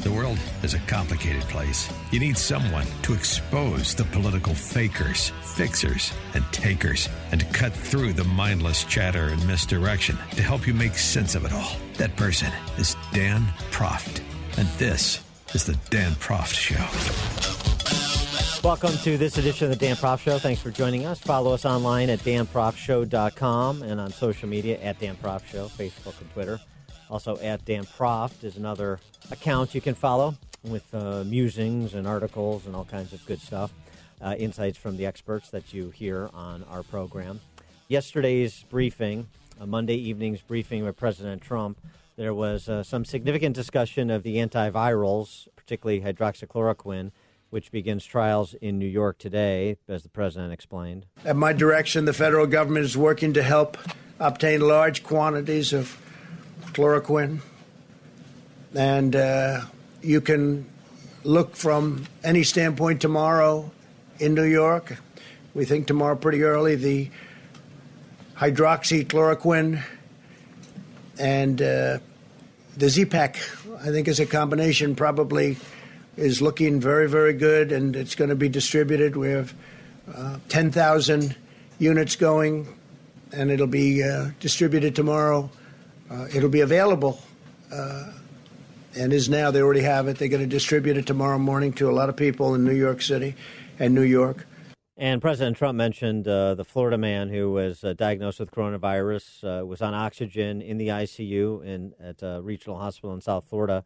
The world is a complicated place. You need someone to expose the political fakers, fixers, and takers, and to cut through the mindless chatter and misdirection to help you make sense of it all. That person is Dan Proft. And this is the Dan Proft Show. Welcome to this edition of the Dan Proft Show. Thanks for joining us. Follow us online at danproftshow.com and on social media at Dan Proft Show, Facebook and Twitter. Also, at Dan Proft is another account you can follow with uh, musings and articles and all kinds of good stuff, uh, insights from the experts that you hear on our program. Yesterday's briefing, a Monday evening's briefing with President Trump, there was uh, some significant discussion of the antivirals, particularly hydroxychloroquine, which begins trials in New York today, as the president explained. At my direction, the federal government is working to help obtain large quantities of chloroquine. And uh, you can look from any standpoint tomorrow in New York. We think tomorrow pretty early the hydroxychloroquine and uh, the Z-Pak, I think, is a combination probably is looking very, very good, and it's going to be distributed. We have uh, 10,000 units going, and it'll be uh, distributed tomorrow uh, it'll be available uh, and is now. They already have it. They're going to distribute it tomorrow morning to a lot of people in New York City and New York. And President Trump mentioned uh, the Florida man who was uh, diagnosed with coronavirus, uh, was on oxygen in the ICU in, at a regional hospital in South Florida,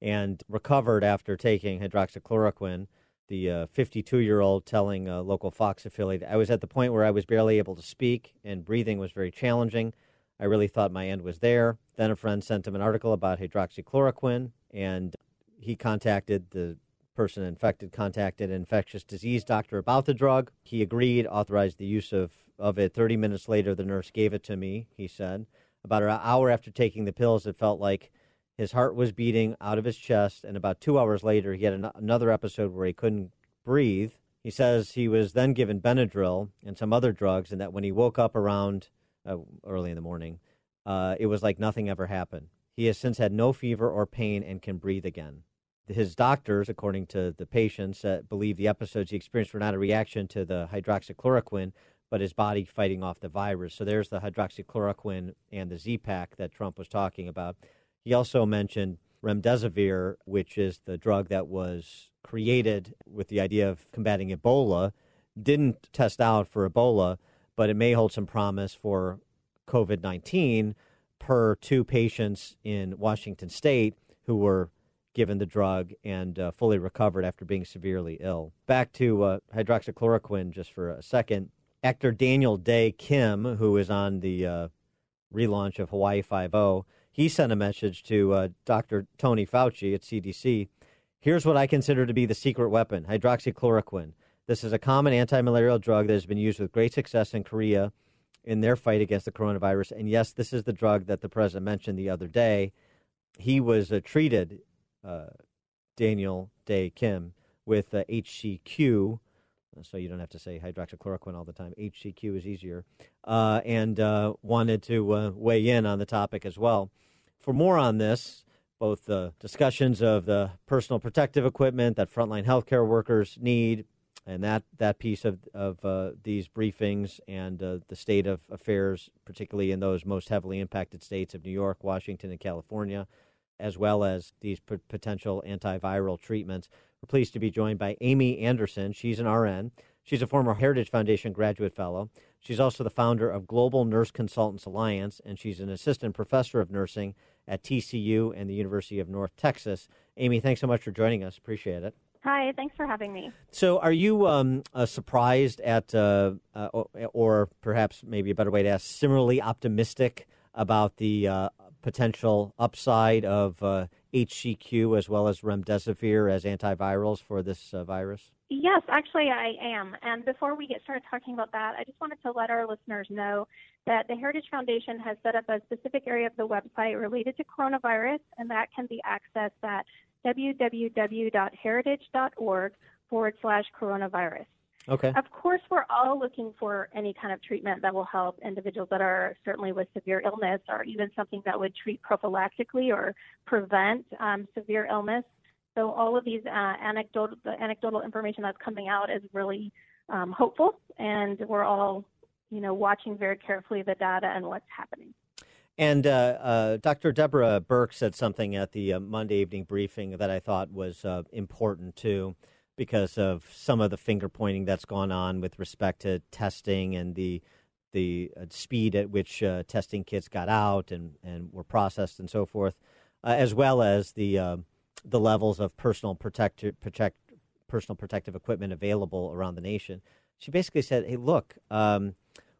and recovered after taking hydroxychloroquine. The 52 year old telling a local Fox affiliate, I was at the point where I was barely able to speak and breathing was very challenging. I really thought my end was there. Then a friend sent him an article about hydroxychloroquine, and he contacted the person infected, contacted an infectious disease doctor about the drug. He agreed, authorized the use of, of it. 30 minutes later, the nurse gave it to me, he said. About an hour after taking the pills, it felt like his heart was beating out of his chest. And about two hours later, he had an- another episode where he couldn't breathe. He says he was then given Benadryl and some other drugs, and that when he woke up around uh, early in the morning. Uh, it was like nothing ever happened. He has since had no fever or pain and can breathe again. His doctors, according to the patients, uh, believe the episodes he experienced were not a reaction to the hydroxychloroquine, but his body fighting off the virus. So there's the hydroxychloroquine and the Z-Pak that Trump was talking about. He also mentioned remdesivir, which is the drug that was created with the idea of combating Ebola, didn't test out for Ebola, but it may hold some promise for COVID 19 per two patients in Washington state who were given the drug and uh, fully recovered after being severely ill. Back to uh, hydroxychloroquine just for a second. Actor Daniel Dae Kim, who is on the uh, relaunch of Hawaii Five O, he sent a message to uh, Dr. Tony Fauci at CDC. Here's what I consider to be the secret weapon hydroxychloroquine. This is a common anti-malarial drug that has been used with great success in Korea in their fight against the coronavirus. And yes, this is the drug that the president mentioned the other day. He was uh, treated, uh, Daniel Dae Kim, with uh, HCQ. So you don't have to say hydroxychloroquine all the time. HCQ is easier. Uh, and uh, wanted to uh, weigh in on the topic as well. For more on this, both the discussions of the personal protective equipment that frontline healthcare workers need, and that that piece of of uh, these briefings and uh, the state of affairs, particularly in those most heavily impacted states of New York, Washington, and California, as well as these p- potential antiviral treatments. We're pleased to be joined by Amy Anderson. She's an RN. She's a former Heritage Foundation graduate fellow. She's also the founder of Global Nurse Consultants Alliance, and she's an assistant professor of nursing at TCU and the University of North Texas. Amy, thanks so much for joining us. Appreciate it. Hi, thanks for having me. So, are you um, uh, surprised at, uh, uh, or perhaps maybe a better way to ask, similarly optimistic about the uh, potential upside of uh, HCQ as well as remdesivir as antivirals for this uh, virus? Yes, actually, I am. And before we get started talking about that, I just wanted to let our listeners know that the Heritage Foundation has set up a specific area of the website related to coronavirus, and that can be accessed at www.heritage.org forward slash coronavirus. Okay. Of course, we're all looking for any kind of treatment that will help individuals that are certainly with severe illness or even something that would treat prophylactically or prevent um, severe illness. So all of these uh, anecdotal, the anecdotal information that's coming out is really um, hopeful, and we're all, you know, watching very carefully the data and what's happening. And uh, uh, Dr. Deborah Birx said something at the uh, Monday evening briefing that I thought was uh, important too because of some of the finger pointing that's gone on with respect to testing and the the uh, speed at which uh, testing kits got out and, and were processed and so forth, as well as the the levels of personal protective protect personal protective equipment available around the nation. She basically said, "Hey, look." Um,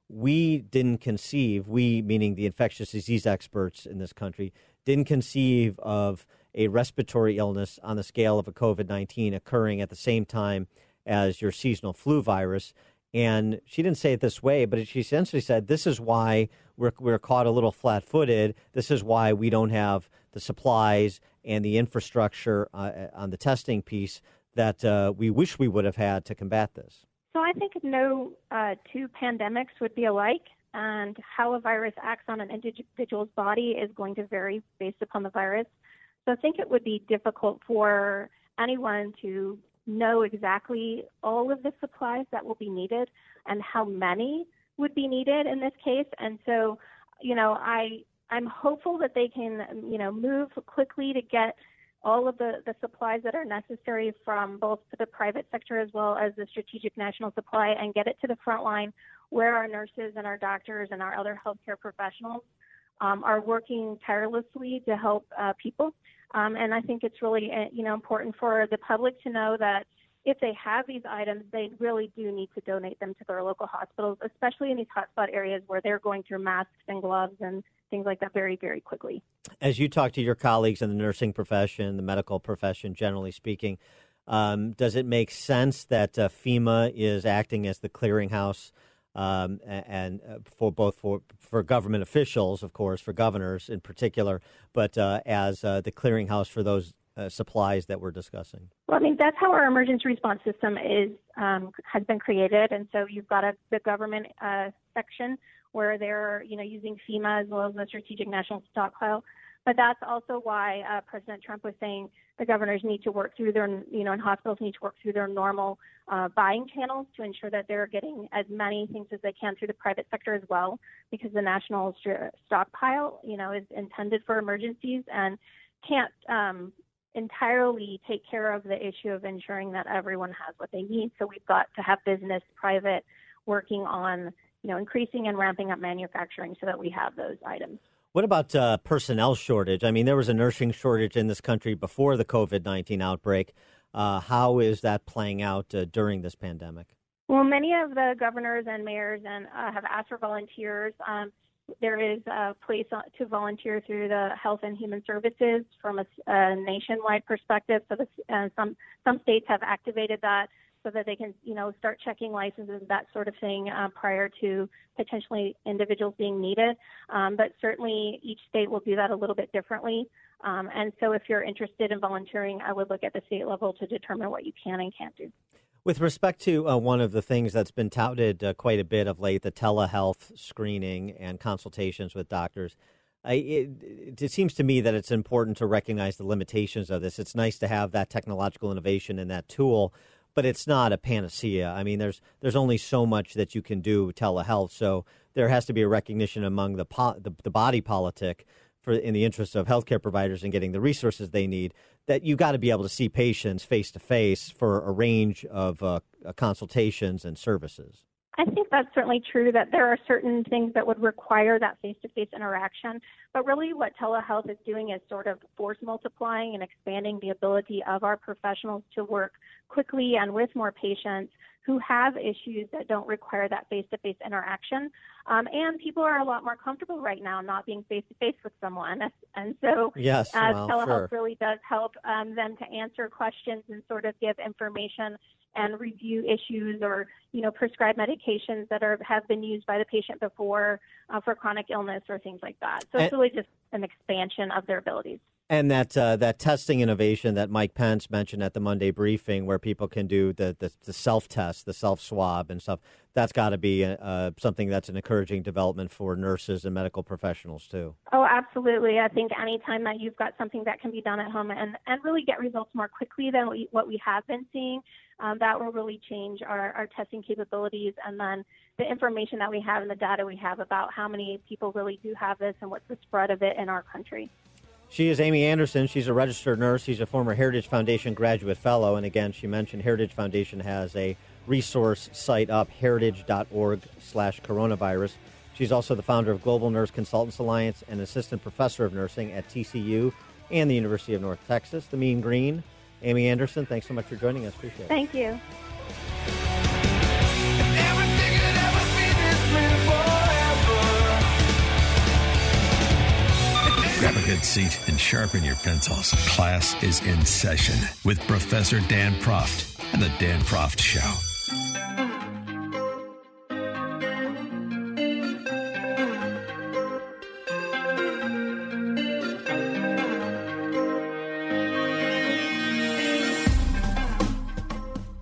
we didn't conceive, we meaning the infectious disease experts in this country, didn't conceive of a respiratory illness on the scale of a COVID 19 occurring at the same time as your seasonal flu virus. And she didn't say it this way, but she essentially said, This is why we're, we're caught a little flat footed. This is why we don't have the supplies and the infrastructure uh, on the testing piece that uh, we wish we would have had to combat this. So I think no uh, two pandemics would be alike, and how a virus acts on an individual's body is going to vary based upon the virus. So I think it would be difficult for anyone to know exactly all of the supplies that will be needed and how many would be needed in this case. And so, you know, I I'm hopeful that they can, you know, move quickly to get all of the, the supplies that are necessary from both the private sector as well as the strategic national supply and get it to the front line where our nurses and our doctors and our other healthcare professionals um, are working tirelessly to help uh, people. Um, and I think it's really uh, you know important for the public to know that if they have these items, they really do need to donate them to their local hospitals, especially in these hotspot areas where they're going through masks and gloves and things like that very, very quickly. As you talk to your colleagues in the nursing profession, the medical profession, generally speaking, um, does it make sense that uh, FEMA is acting as the clearinghouse um, and, uh, for both for for government officials, of course, for governors in particular, but uh, as uh, the clearinghouse for those uh, supplies that we're discussing? Well, I mean that's how our emergency response system is um, has been created, and so you've got a, the government uh, section where they're you know using FEMA as well as the Strategic National Stockpile. But that's also why uh, President Trump was saying the governors need to work through their, you know, and hospitals need to work through their normal uh, buying channels to ensure that they're getting as many things as they can through the private sector as well, because the national stockpile, you know, is intended for emergencies and can't um, entirely take care of the issue of ensuring that everyone has what they need. So we've got to have business, private, working on, you know, increasing and ramping up manufacturing so that we have those items. What about uh, personnel shortage? I mean, there was a nursing shortage in this country before the COVID 19 outbreak. Uh, how is that playing out uh, during this pandemic? Well, many of the governors and mayors and uh, have asked for volunteers. Um, there is a place to volunteer through the Health and Human Services from a, a nationwide perspective. So the, uh, some some states have activated that so that they can, you know, start checking licenses, that sort of thing, uh, prior to potentially individuals being needed. Um, but certainly each state will do that a little bit differently. Um, and so if you're interested in volunteering, I would look at the state level to determine what you can and can't do. With respect to uh, one of the things that's been touted uh, quite a bit of late, the telehealth screening and consultations with doctors, I, it, it, seems to me that it's important to recognize the limitations of this. It's nice to have that technological innovation and that tool, but it's not a panacea. I mean, there's there's only so much that you can do telehealth. So there has to be a recognition among the po- the, the, body politic for in the interest of healthcare providers and getting the resources they need that you got to be able to see patients face to face for a range of uh, consultations and services. I think that's certainly true that there are certain things that would require that face to face interaction. But really, what telehealth is doing is sort of force multiplying and expanding the ability of our professionals to work quickly and with more patients who have issues that don't require that face-to-face interaction. Um, and people are a lot more comfortable right now not being face-to-face with someone. And so yes, uh, well, telehealth sure. really does help um, them to answer questions and sort of give information and review issues or you know prescribe medications that are have been used by the patient before uh, for chronic illness or things like that. So it's really just an expansion of their abilities. And that uh, that testing innovation that Mike Pence mentioned at the Monday briefing, where people can do the, the, the self test, the self swab, and stuff, that's got to be uh, something that's an encouraging development for nurses and medical professionals too. Oh, absolutely. I think anytime that you've got something that can be done at home and, and really get results more quickly than we, what we have been seeing, um, that will really change our, our testing capabilities and then the information that we have and the data we have about how many people really do have this and what's the spread of it in our country. She is Amy Anderson. She's a registered nurse. She's a former Heritage Foundation graduate fellow. And again, she mentioned Heritage Foundation has a resource site up, heritage.org slash coronavirus. She's also the founder of Global Nurse Consultants Alliance and assistant professor of nursing at TCU and the University of North Texas, the Mean Green. Amy Anderson, thanks so much for joining us. Appreciate it. Thank you. Good seat and sharpen your pencils. Class is in session with Professor Dan Proft and the Dan Proft Show.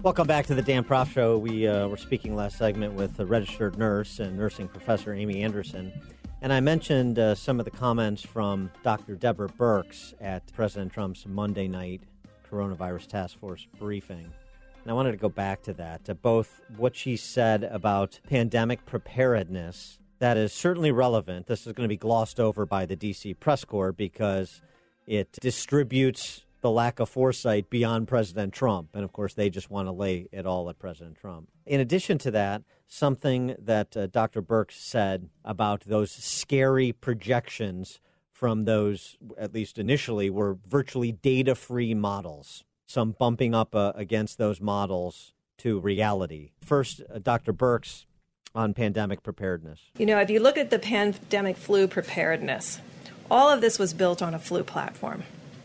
Welcome back to the Dan Proft Show. We uh, were speaking last segment with a registered nurse and nursing professor Amy Anderson. And I mentioned uh, some of the comments from Dr. Deborah Birx at President Trump's Monday night coronavirus task force briefing. And I wanted to go back to that, to both what she said about pandemic preparedness. That is certainly relevant. This is going to be glossed over by the DC press corps because it distributes the lack of foresight beyond President Trump. And of course, they just want to lay it all at President Trump. In addition to that, something that uh, Dr. Birx said about those scary projections from those, at least initially, were virtually data free models. Some bumping up uh, against those models to reality. First, uh, Dr. Birx on pandemic preparedness. You know, if you look at the pandemic flu preparedness, all of this was built on a flu platform.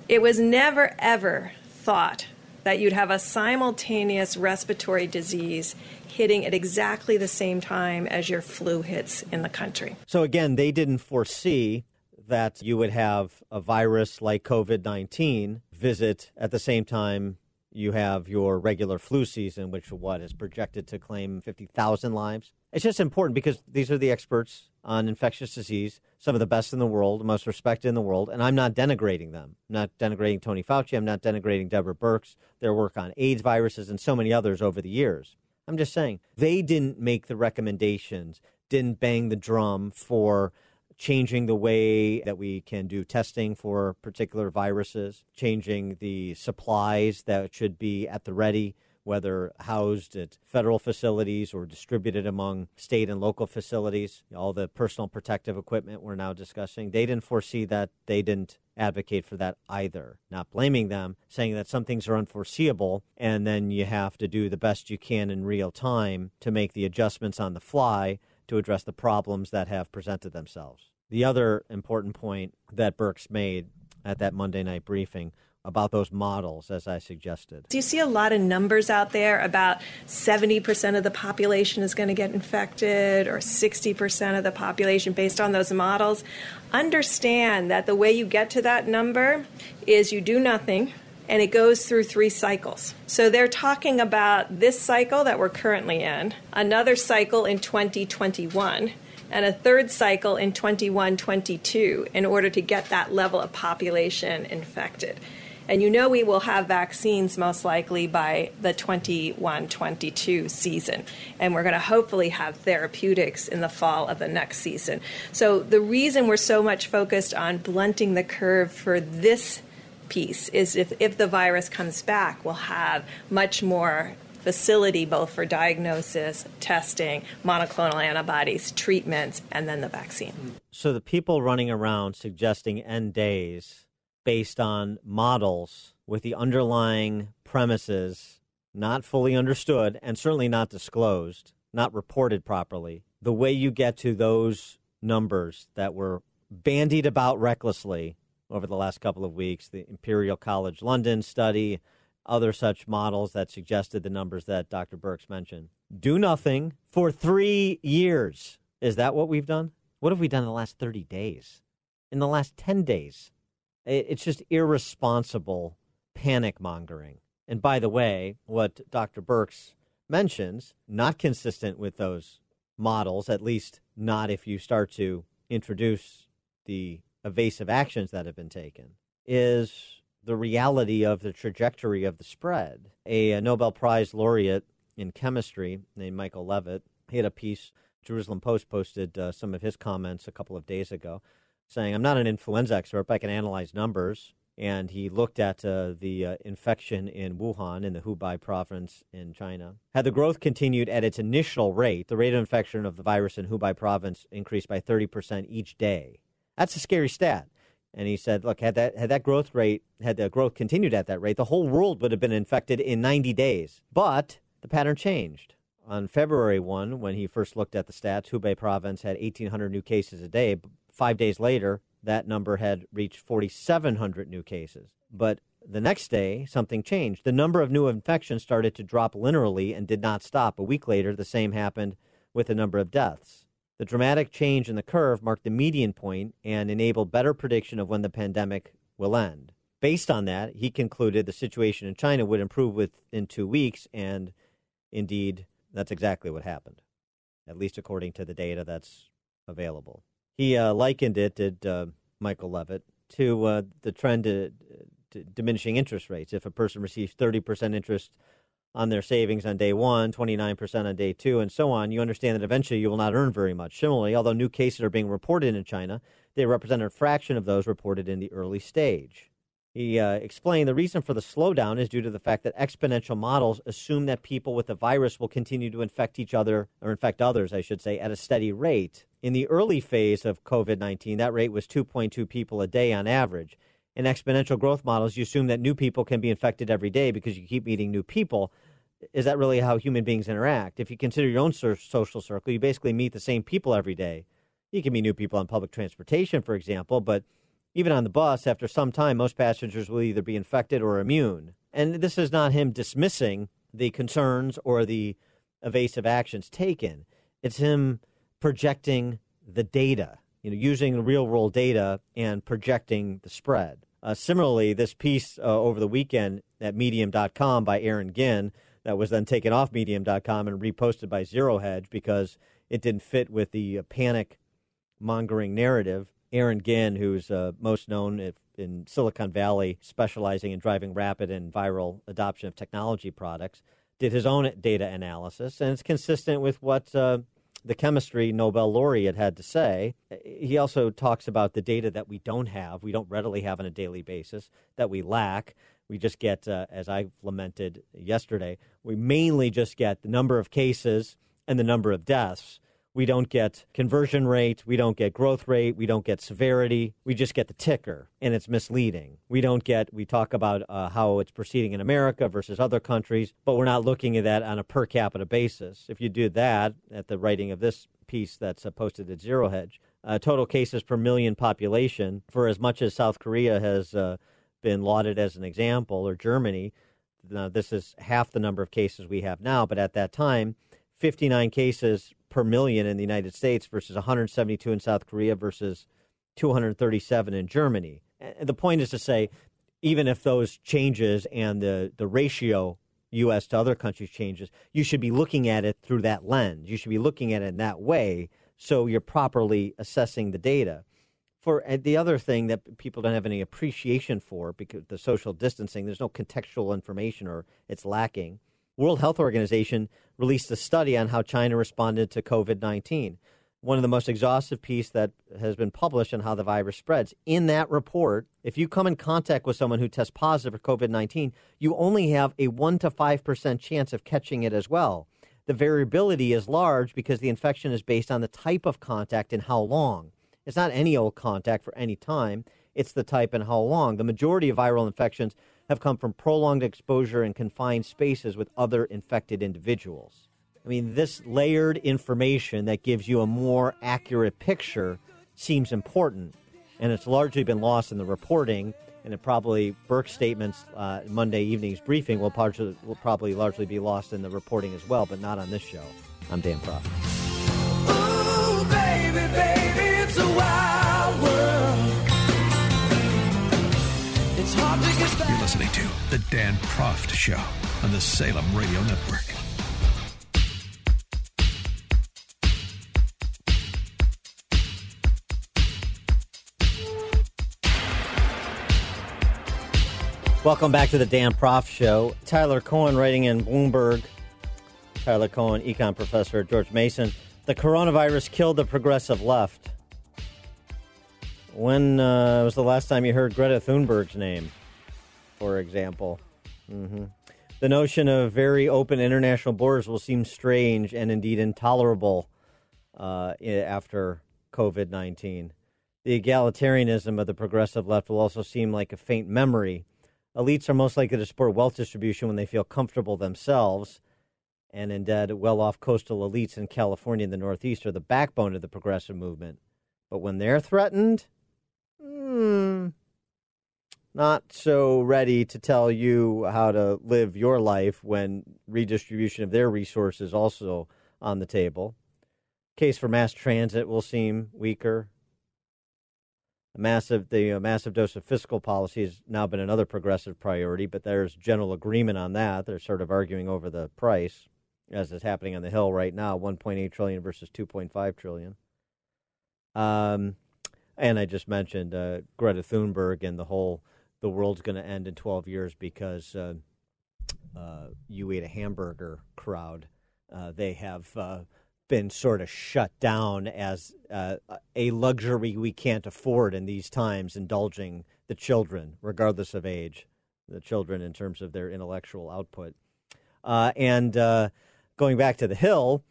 It was never, ever thought that you'd have a simultaneous respiratory disease hitting at exactly the same time as your flu hits in the country. So, again, they didn't foresee that you would have a virus like COVID 19 visit at the same time you have your regular flu season, which what is projected to claim 50,000 lives. It's just important because these are the experts on infectious disease, some of the best in the world, most respected in the world, and I'm not denigrating them. I'm not denigrating Tony Fauci. I'm not denigrating Deborah Birx, their work on AIDS viruses, and so many others over the years. I'm just saying they didn't make the recommendations, didn't bang the drum for changing the way that we can do testing for particular viruses, changing the supplies that should be at the ready, whether housed at federal facilities or distributed among state and local facilities, all the personal protective equipment we're now discussing. They didn't foresee that. They didn't advocate for that either. Not blaming them, saying that some things are unforeseeable and then you have to do the best you can in real time to make the adjustments on the fly to address the problems that have presented themselves. The other important point that Birx made at that Monday night briefing about those models, as I suggested. Do you see a lot of numbers out there about 70% of the population is going to get infected or 60% of the population based on those models? Understand that the way you get to that number is you do nothing and it goes through three cycles. So they're talking about this cycle that we're currently in, another cycle in 2021 and a third cycle in 21 22 in order to get that level of population infected. And you know we will have vaccines most likely by the 21 22 season. And we're going to hopefully have therapeutics in the fall of the next season. So the reason we're so much focused on blunting the curve for this piece is if, if the virus comes back, we'll have much more facility both for diagnosis, testing, monoclonal antibodies, treatments, and then the vaccine. So the people running around suggesting end days based on models with the underlying premises not fully understood, and certainly not disclosed, not reported properly, the way you get to those numbers that were bandied about recklessly over the last couple of weeks the Imperial College London study, other such models that suggested the numbers that Dr. Birx mentioned. Do nothing for three years. Is that what we've done? What have we done in the last 30 days? In the last 10 days? It's just irresponsible panic mongering. And by the way, what Dr. Birx mentions, not consistent with those models, at least not if you start to introduce the evasive actions that have been taken, is the reality of the trajectory of the spread. A, a Nobel Prize laureate in chemistry named Michael Levitt, he had a piece, Jerusalem Post posted uh, some of his comments a couple of days ago, saying, I'm not an influenza expert, but I can analyze numbers. And he looked at uh, the uh, infection in Wuhan, in the Hubei province in China. Had the growth continued at its initial rate, the rate of infection of the virus in Hubei province increased by 30% each day. That's a scary stat. And he said, look, had that had that growth rate had the growth continued at that rate, the whole world would have been infected in 90 days. But the pattern changed. On February 1, when he first looked at the stats, Hubei province had 1,800 new cases a day. Five days later, that number had reached 4,700 new cases. But the next day, something changed. The number of new infections started to drop linearly and did not stop. A week later, the same happened with the number of deaths. The dramatic change in the curve marked the median point and enabled better prediction of when the pandemic will end. Based on that, he concluded the situation in China would improve within two weeks, and indeed, that's exactly what happened, at least according to the data that's available. He uh, likened it, did uh, Michael Levitt, to uh, the trend to, to diminishing interest rates. If a person receives 30% interest on their savings on day one, 29% on day two, and so on, you understand that eventually you will not earn very much. Similarly, although new cases are being reported in China, they represent a fraction of those reported in the early stage. He uh, explained the reason for the slowdown is due to the fact that exponential models assume that people with the virus will continue to infect each other, or infect others, I should say, at a steady rate. In the early phase of COVID 19, that rate was 2.2 people a day on average. In exponential growth models, you assume that new people can be infected every day because you keep meeting new people is that really how human beings interact? If you consider your own social circle, you basically meet the same people every day. You can meet new people on public transportation, for example, but even on the bus, after some time, most passengers will either be infected or immune. And this is not him dismissing the concerns or the evasive actions taken. It's him projecting the data, you know, using real world data and projecting the spread. Uh, similarly, this piece uh, over the weekend at medium.com by Aaron Ginn that was then taken off medium.com and reposted by Zero Hedge because it didn't fit with the uh, panic mongering narrative. Aaron Ginn, who's uh, most known in Silicon Valley, specializing in driving rapid and viral adoption of technology products, did his own data analysis, and it's consistent with what uh, the chemistry Nobel laureate had to say. He also talks about the data that we don't have, we don't readily have on a daily basis, that we lack. We just get, uh, as I lamented yesterday, we mainly just get the number of cases and the number of deaths. We don't get conversion rate. We don't get growth rate. We don't get severity. We just get the ticker, and it's misleading. We don't get, we talk about uh, how it's proceeding in America versus other countries, but we're not looking at that on a per capita basis. If you do that at the writing of this piece that's uh, posted at Zero Hedge, uh, total cases per million population, for as much as South Korea has uh, been lauded as an example, or Germany. Now, this is half the number of cases we have now, but at that time, 59 cases per million in the United States versus 172 in South Korea versus 237 in Germany. And the point is to say, even if those changes and the, the ratio U.S. to other countries changes, you should be looking at it through that lens. You should be looking at it in that way so you're properly assessing the data for uh, the other thing that people don't have any appreciation for because the social distancing, there's no contextual information or it's lacking. World Health Organization released a study on how China responded to COVID-19. One of the most exhaustive pieces that has been published on how the virus spreads. In that report, if you come in contact with someone who tests positive for COVID-19, you only have a 1 to 5% chance of catching it as well. The variability is large because the infection is based on the type of contact and how long. It's not any old contact for any time. It's the type and how long. The majority of viral infections have come from prolonged exposure in confined spaces with other infected individuals. I mean, this layered information that gives you a more accurate picture seems important, and it's largely been lost in the reporting. And it probably Birx's statements uh, Monday evening's briefing will, partially, will probably largely be lost in the reporting as well, but not on this show. I'm Dan Proft. Ooh, baby, baby, You're listening to The Dan Proft Show on the Salem Radio Network. Welcome back to the Dan Proft Show. Tyler Cowen writing in Bloomberg. Tyler Cowen, econ professor at George Mason. The coronavirus killed the progressive left. When uh, was the last time you heard Greta Thunberg's name, for example? hmm The notion of very open international borders will seem strange and indeed intolerable uh, after COVID 19. The egalitarianism of the progressive left will also seem like a faint memory. Elites are most likely to support wealth distribution when they feel comfortable themselves. And indeed, well off coastal elites in California and the Northeast are the backbone of the progressive movement. But when they're threatened, hmm, not so ready to tell you how to live your life when redistribution of their resources also on the table. Case for mass transit will seem weaker. A massive, the massive dose of fiscal policy has now been another progressive priority, but there's general agreement on that. They're sort of arguing over the price, as is happening on the Hill right now: 1.8 trillion versus 2.5 trillion. Um, and I just mentioned uh, Greta Thunberg and the whole the world's going to end in 12 years because uh, uh, you ate a hamburger crowd. Uh, they have uh, been sort of shut down as uh, a luxury we can't afford in these times, indulging the children, regardless of age, the children in terms of their intellectual output. And going back to the Hill,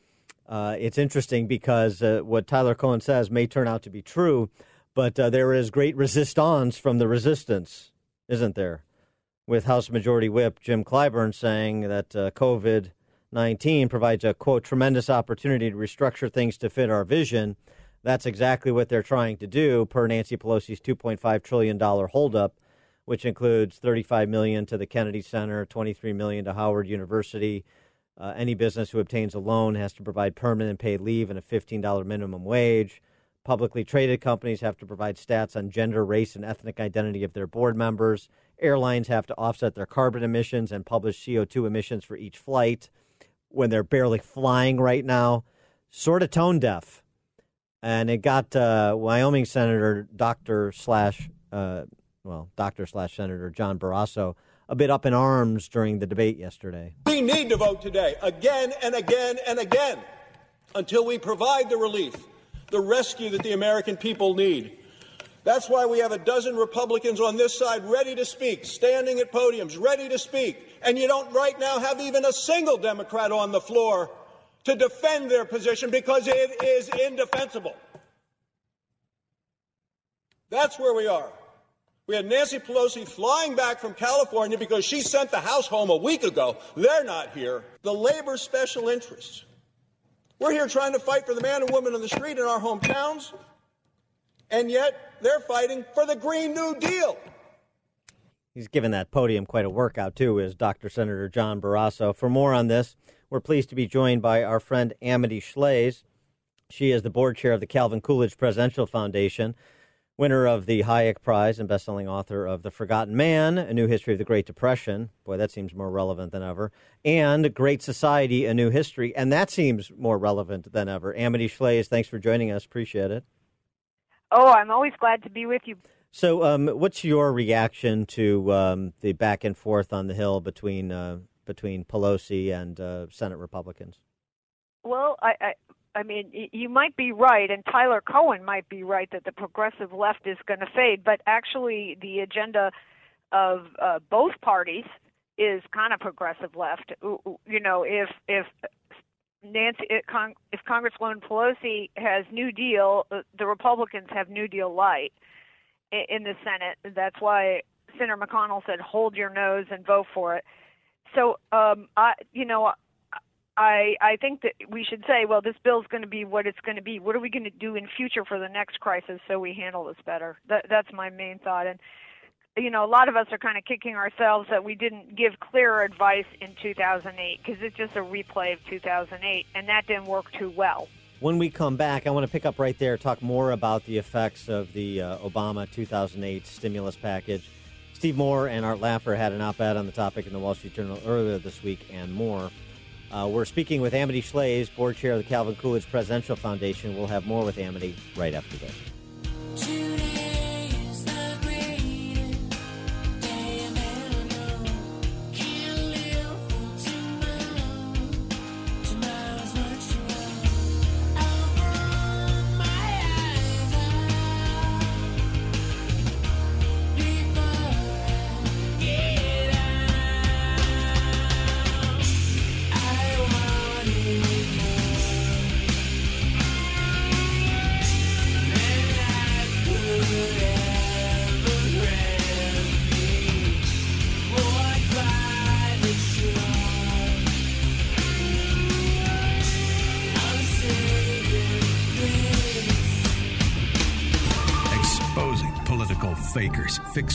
uh, it's interesting because uh, what Tyler Cowen says may turn out to be true, but uh, there is great resistance from the resistance, isn't there? With House Majority Whip Jim Clyburn saying that uh, COVID 19 provides a quote tremendous opportunity to restructure things to fit our vision. That's exactly what they're trying to do per Nancy Pelosi's 2.5 trillion dollar holdup, which includes 35 million to the Kennedy Center, 23 million to Howard University. Uh, any business who obtains a loan has to provide permanent paid leave and a $15 minimum wage. Publicly traded companies have to provide stats on gender, race, and ethnic identity of their board members. Airlines have to offset their carbon emissions and publish CO2 emissions for each flight when they're barely flying right now. Sort of tone deaf. And it got uh, Wyoming Senator Dr. slash, uh, well, Dr. slash Senator John Barrasso a bit up in arms during the debate yesterday. We need to vote today, again and again and again, until we provide the relief, the rescue that the American people need. That's why we have a dozen Republicans on this side ready to speak, standing at podiums, ready to speak. And you don't right now have even a single Democrat on the floor to defend their position because it is indefensible. That's where we are. We had Nancy Pelosi flying back from California because she sent the House home a week ago. They're not here. The labor special interests. We're here trying to fight for the man and woman on the street in our hometowns, and yet they're fighting for the Green New Deal. He's given that podium quite a workout, too, is Dr. Senator John Barrasso. For more on this, we're pleased to be joined by our friend Amity Shlaes. She is the board chair of the Calvin Coolidge Presidential Foundation, winner of the Hayek Prize and best-selling author of The Forgotten Man, A New History of the Great Depression. Boy, that seems more relevant than ever. And Great Society, A New History, and that seems more relevant than ever. Amity Shlaes, thanks for joining us. Appreciate it. Oh, I'm always glad to be with you. So, um, what's your reaction to um, the back and forth on the Hill between uh, between Pelosi and uh, Senate Republicans? Well, I, I, I mean, you might be right, and Tyler Cowen might be right that the progressive left is going to fade. But actually, the agenda of uh, both parties is kind of progressive left. You know, if if Nancy, if, Congresswoman Pelosi has New Deal, uh, the Republicans have New Deal light in the Senate. That's why Senator McConnell said, "Hold your nose and vote for it." So, um, I, you know, I I think that we should say, well, this bill's going to be what it's going to be. What are we going to do in future for the next crisis so we handle this better? That that's my main thought. And you know, a lot of us are kind of kicking ourselves that we didn't give clearer advice in 2008 because it's just a replay of 2008, and that didn't work too well. When we come back, I want to pick up right there, talk more about the effects of the uh, Obama 2008 stimulus package. Steve Moore and Art Laffer had an op ed on the topic in the Wall Street Journal earlier this week, and more. Uh, we're speaking with Amity Shlaes, board chair of the Calvin Coolidge Presidential Foundation. We'll have more with Amity right after this.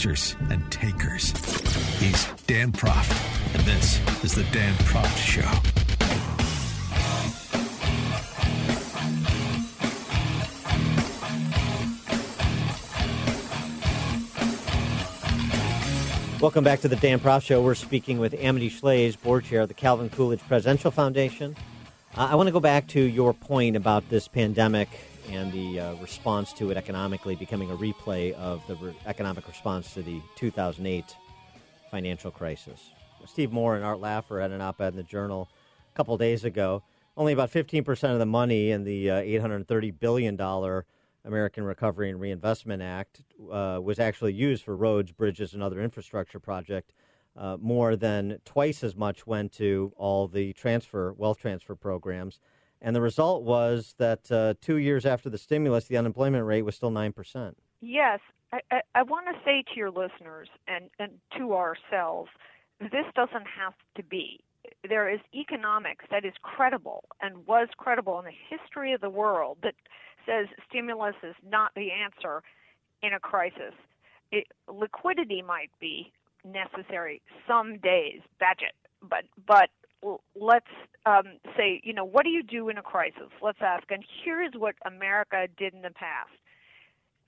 And takers. He's Dan Proft, and this is the Dan Proft Show. Welcome back to the Dan Proft Show. We're speaking with Amity Shlaes, board chair of the Calvin Coolidge Presidential Foundation. Uh, I want to go back to your point about this pandemic and the uh, response to it economically becoming a replay of the re- economic response to the 2008 financial crisis. Steve Moore and Art Laffer had an op ed in the Journal a couple days ago. Only about 15% of the money in the uh, $830 billion American Recovery and Reinvestment Act uh, was actually used for roads, bridges, and other infrastructure projects. Uh, more than twice as much went to all the transfer, wealth transfer programs. And the result was that uh, two years after the stimulus, the unemployment rate was still 9%. Yes, I, I, I want to say to your listeners and, and to ourselves, this doesn't have to be. There is economics that is credible and was credible in the history of the world that says stimulus is not the answer in a crisis. It, liquidity might be necessary some days, budget, but but let's um, say, you know, what do you do in a crisis? Let's ask. And here is what America did in the past.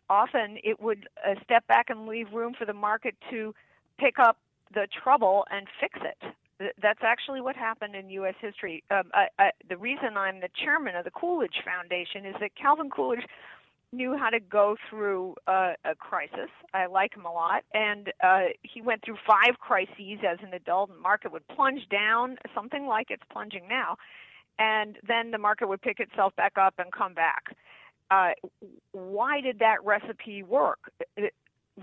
Often it would uh, step back and leave room for the market to pick up the trouble and fix it. That's actually what happened in U.S. history. Um, I, I, the reason I'm the chairman of the Coolidge Foundation is that Calvin Coolidge knew how to go through uh, a crisis. I like him a lot, and uh, he went through five crises as an adult. And the market would plunge down, something like it's plunging now, and then the market would pick itself back up and come back. Uh, why did that recipe work?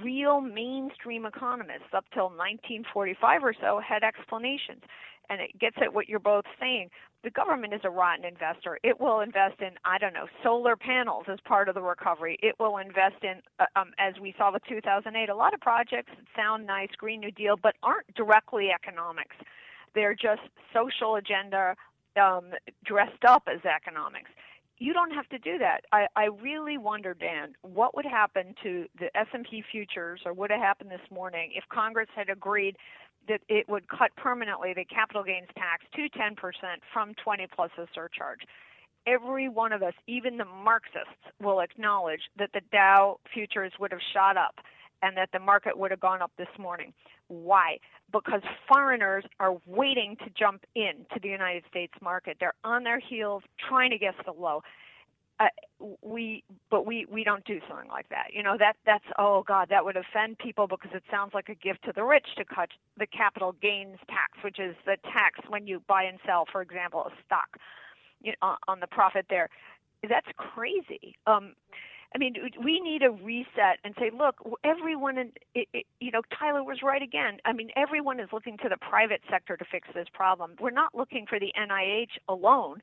Real mainstream economists up till 1945 or so had explanations and it gets at what you're both saying. The government is a rotten investor. It will invest in, I don't know, solar panels as part of the recovery. It will invest in, uh, um, as we saw with 2008, a lot of projects that sound nice, Green New Deal, but aren't directly economics. They're just social agenda um, dressed up as economics. You don't have to do that. I, I really wonder, Dan, what would happen to the S&P futures, or would have happened this morning if Congress had agreed that it would cut permanently the capital gains tax to 10% from 20 plus a surcharge. Every one of us, even the Marxists, will acknowledge that the Dow futures would have shot up and that the market would have gone up this morning. Why? Because foreigners are waiting to jump in to the United States market. They're on their heels trying to guess the low uh, we but we we don't do something like that you know that that's oh god that would offend people because it sounds like a gift to the rich to cut the capital gains tax which is the tax when you buy and sell for example a stock you know, on the profit there that's crazy um I mean, we need a reset and say, look, everyone, in, it, it, you know, Tyler was right again. I mean, everyone is looking to the private sector to fix this problem. We're not looking for the NIH alone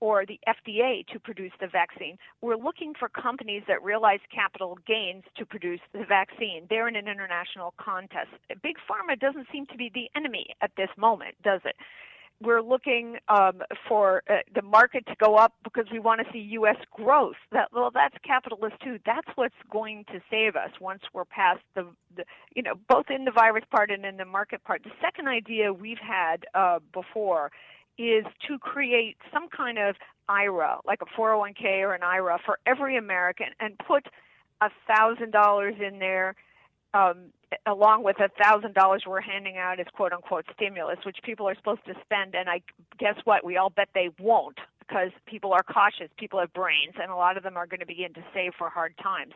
or the FDA to produce the vaccine. We're looking for companies that realize capital gains to produce the vaccine. They're in an international contest. Big Pharma doesn't seem to be the enemy at this moment, does it? We're looking um, for uh, the market to go up because we want to see U.S. growth. That, well, that's capitalist too. That's what's going to save us once we're past the, the, you know, both in the virus part and in the market part. The second idea we've had uh, before is to create some kind of IRA, like a 401k or an IRA for every American, and put a thousand dollars in there, um, along with a thousand dollars we're handing out as quote unquote stimulus, which people are supposed to spend. And I guess what? We all bet they won't because people are cautious, people have brains, and a lot of them are going to begin to save for hard times.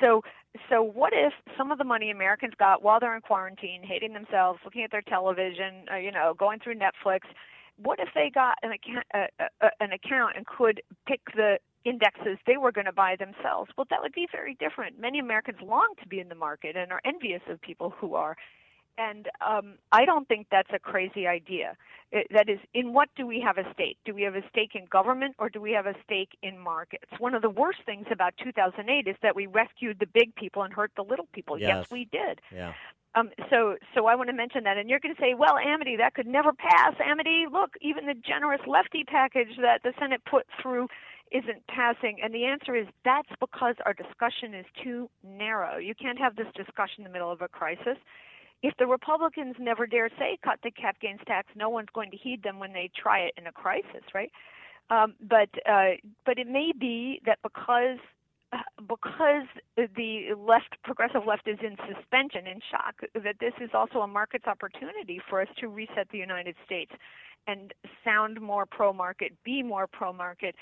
So, so what if some of the money Americans got while they're in quarantine, hating themselves, looking at their television, uh, you know, going through Netflix, what if they got an account, uh, uh, an account and could pick the indexes they were going to buy themselves? Well, that would be very different. Many Americans long to be in the market and are envious of people who are. And um, I don't think that's a crazy idea. It, that is, in what do we have a stake? Do we have a stake in government or do we have a stake in markets? One of the worst things about 2008 is that we rescued the big people and hurt the little people. Yes. yes we did. Yeah. Um, so, so I want to mention that, and you're going to say, "Well, Amity, that could never pass." Amity, look, even the generous lefty package that the Senate put through isn't passing, and the answer is that's because our discussion is too narrow. You can't have this discussion in the middle of a crisis. If the Republicans never dare say cut the cap gains tax, no one's going to heed them when they try it in a crisis, right? Um, but uh, but it may be that because because the left progressive left is in suspension in shock that this is also a market's opportunity for us to reset the United States and sound more pro market be more pro market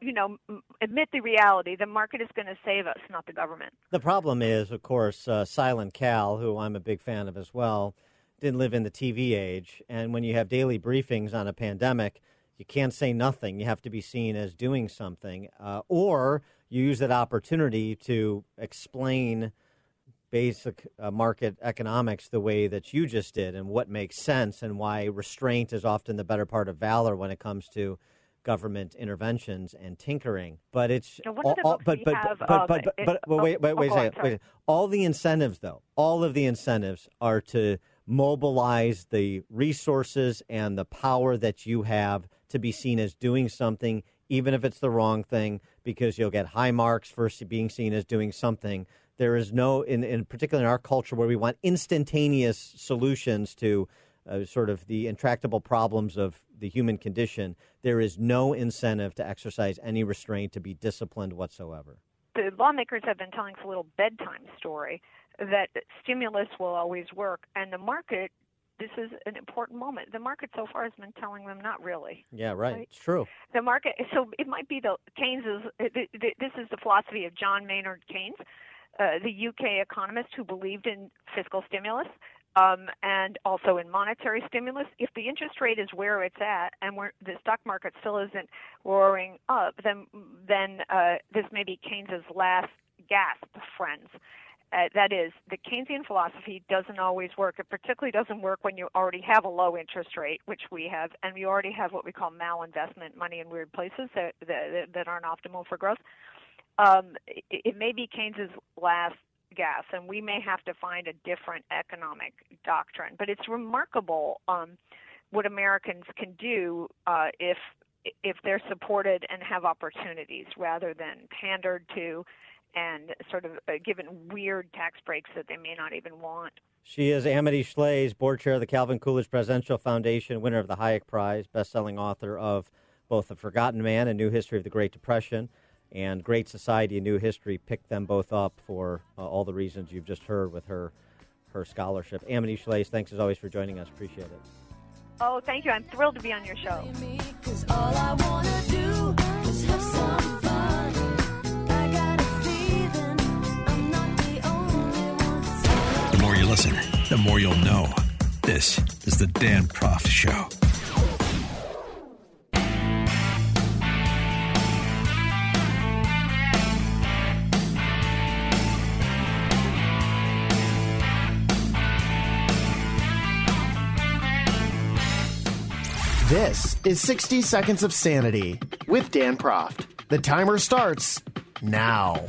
you know admit the reality the market is going to save us not the government The problem is, of course, uh, Silent Cal, who I'm a big fan of as well, didn't live in the TV age. And when you have daily briefings on a pandemic, you can't say nothing. You have to be seen as doing something. Uh, or you use that opportunity to explain basic uh, market economics the way that you just did and what makes sense and why restraint is often the better part of valor when it comes to government interventions and tinkering. But it's all, of the all- but we but, have, but, but, um, but, but, it- but, wait wait wait go a second, wait. All the incentives though, all of the incentives are to mobilize the resources and the power that you have to be seen as doing something even if it's the wrong thing because you'll get high marks for being seen as doing something there is no in, in particular in our culture where we want instantaneous solutions to uh, sort of the intractable problems of the human condition there is no incentive to exercise any restraint to be disciplined whatsoever. The lawmakers have been telling us a little bedtime story that stimulus will always work and the market this is an important moment. The market so far has been telling them not really. Yeah right, Right. it's true. The market so it might be the keynes is th- th- this is the philosophy of john maynard keynes uh, the uk economist who believed in fiscal stimulus um, and also in monetary stimulus if the interest rate is where it's at and the stock market still isn't roaring up then then uh, this may be keynes's last gasp friends uh, that is, the Keynesian philosophy doesn't always work. It particularly doesn't work when you already have a low interest rate, which we have, and we already have what we call malinvestment money in weird places that that, that aren't optimal for growth. Um, it, it may be Keynes's last gas, and we may have to find a different economic doctrine. But it's remarkable um, what Americans can do uh, if if they're supported and have opportunities rather than pandered to and sort of uh, given weird tax breaks that they may not even want. She is Amity Shlaes, board chair of the Calvin Coolidge Presidential Foundation, winner of the Hayek Prize, best-selling author of both The Forgotten Man, and New History of the Great Depression, and Great Society, A New History. Picked them both up for uh, all the reasons you've just heard with her her scholarship. Amity Shlaes, thanks as always for joining us. Appreciate it. Oh, thank you. I'm thrilled to be on your show. Cause all I wanna do is have some fun. I got a feeling I'm not the only one. The more you listen, the more you'll know. This is the Dan Proft Show. This is 60 Seconds of Sanity with Dan Proft. The timer starts now.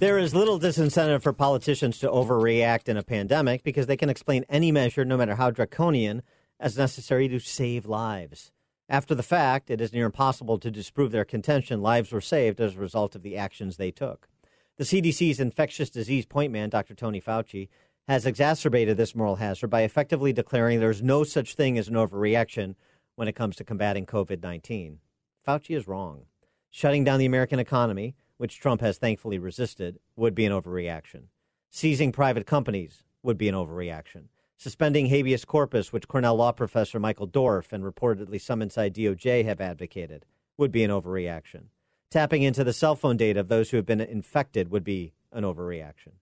There is little disincentive for politicians to overreact in a pandemic because they can explain any measure, no matter how draconian, as necessary to save lives. After the fact, it is near impossible to disprove their contention lives were saved as a result of the actions they took. The CDC's infectious disease point man, Dr. Tony Fauci, has exacerbated this moral hazard by effectively declaring there's no such thing as an overreaction when it comes to combating COVID 19. Fauci is wrong. Shutting down the American economy, which Trump has thankfully resisted, would be an overreaction. Seizing private companies would be an overreaction. Suspending habeas corpus, which Cornell law professor Michael Dorf and reportedly some inside DOJ have advocated, would be an overreaction. Tapping into the cell phone data of those who have been infected would be an overreaction.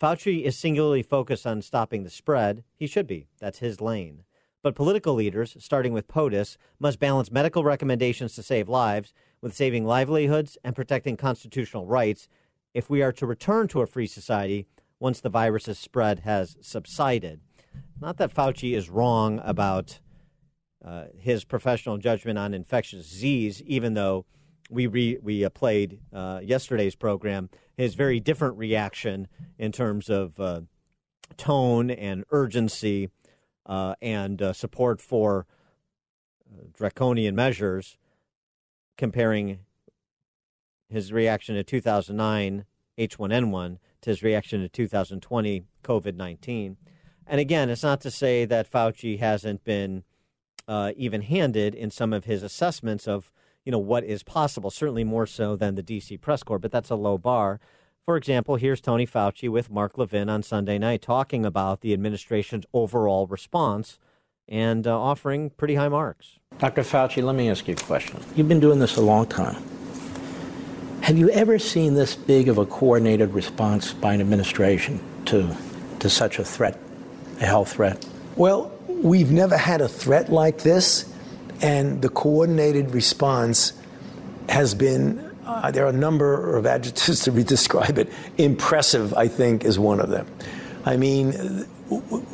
Fauci is singularly focused on stopping the spread. He should be. That's his lane. But political leaders, starting with POTUS, must balance medical recommendations to save lives with saving livelihoods and protecting constitutional rights if we are to return to a free society once the virus's spread has subsided. Not that Fauci is wrong about uh, his professional judgment on infectious disease, even though we re, we uh, played uh, yesterday's program his very different reaction in terms of uh, tone and urgency uh, and uh, support for uh, draconian measures, comparing his reaction to 2009 H1N1 to his reaction to 2020 COVID 19. And again, it's not to say that Fauci hasn't been even handed in some of his assessments of you know what is possible. Certainly more so than the DC press corps, but that's a low bar. For example, here's Tony Fauci with Mark Levin on Sunday night talking about the administration's overall response and uh, offering pretty high marks. Dr. Fauci, let me ask you a question. You've been doing this a long time. Have you ever seen this big of a coordinated response by an administration to, to such a threat, a health threat? Well, we've never had a threat like this, and the coordinated response has been. Uh, there are a number of adjectives to describe it. Impressive, I think, is one of them. I mean,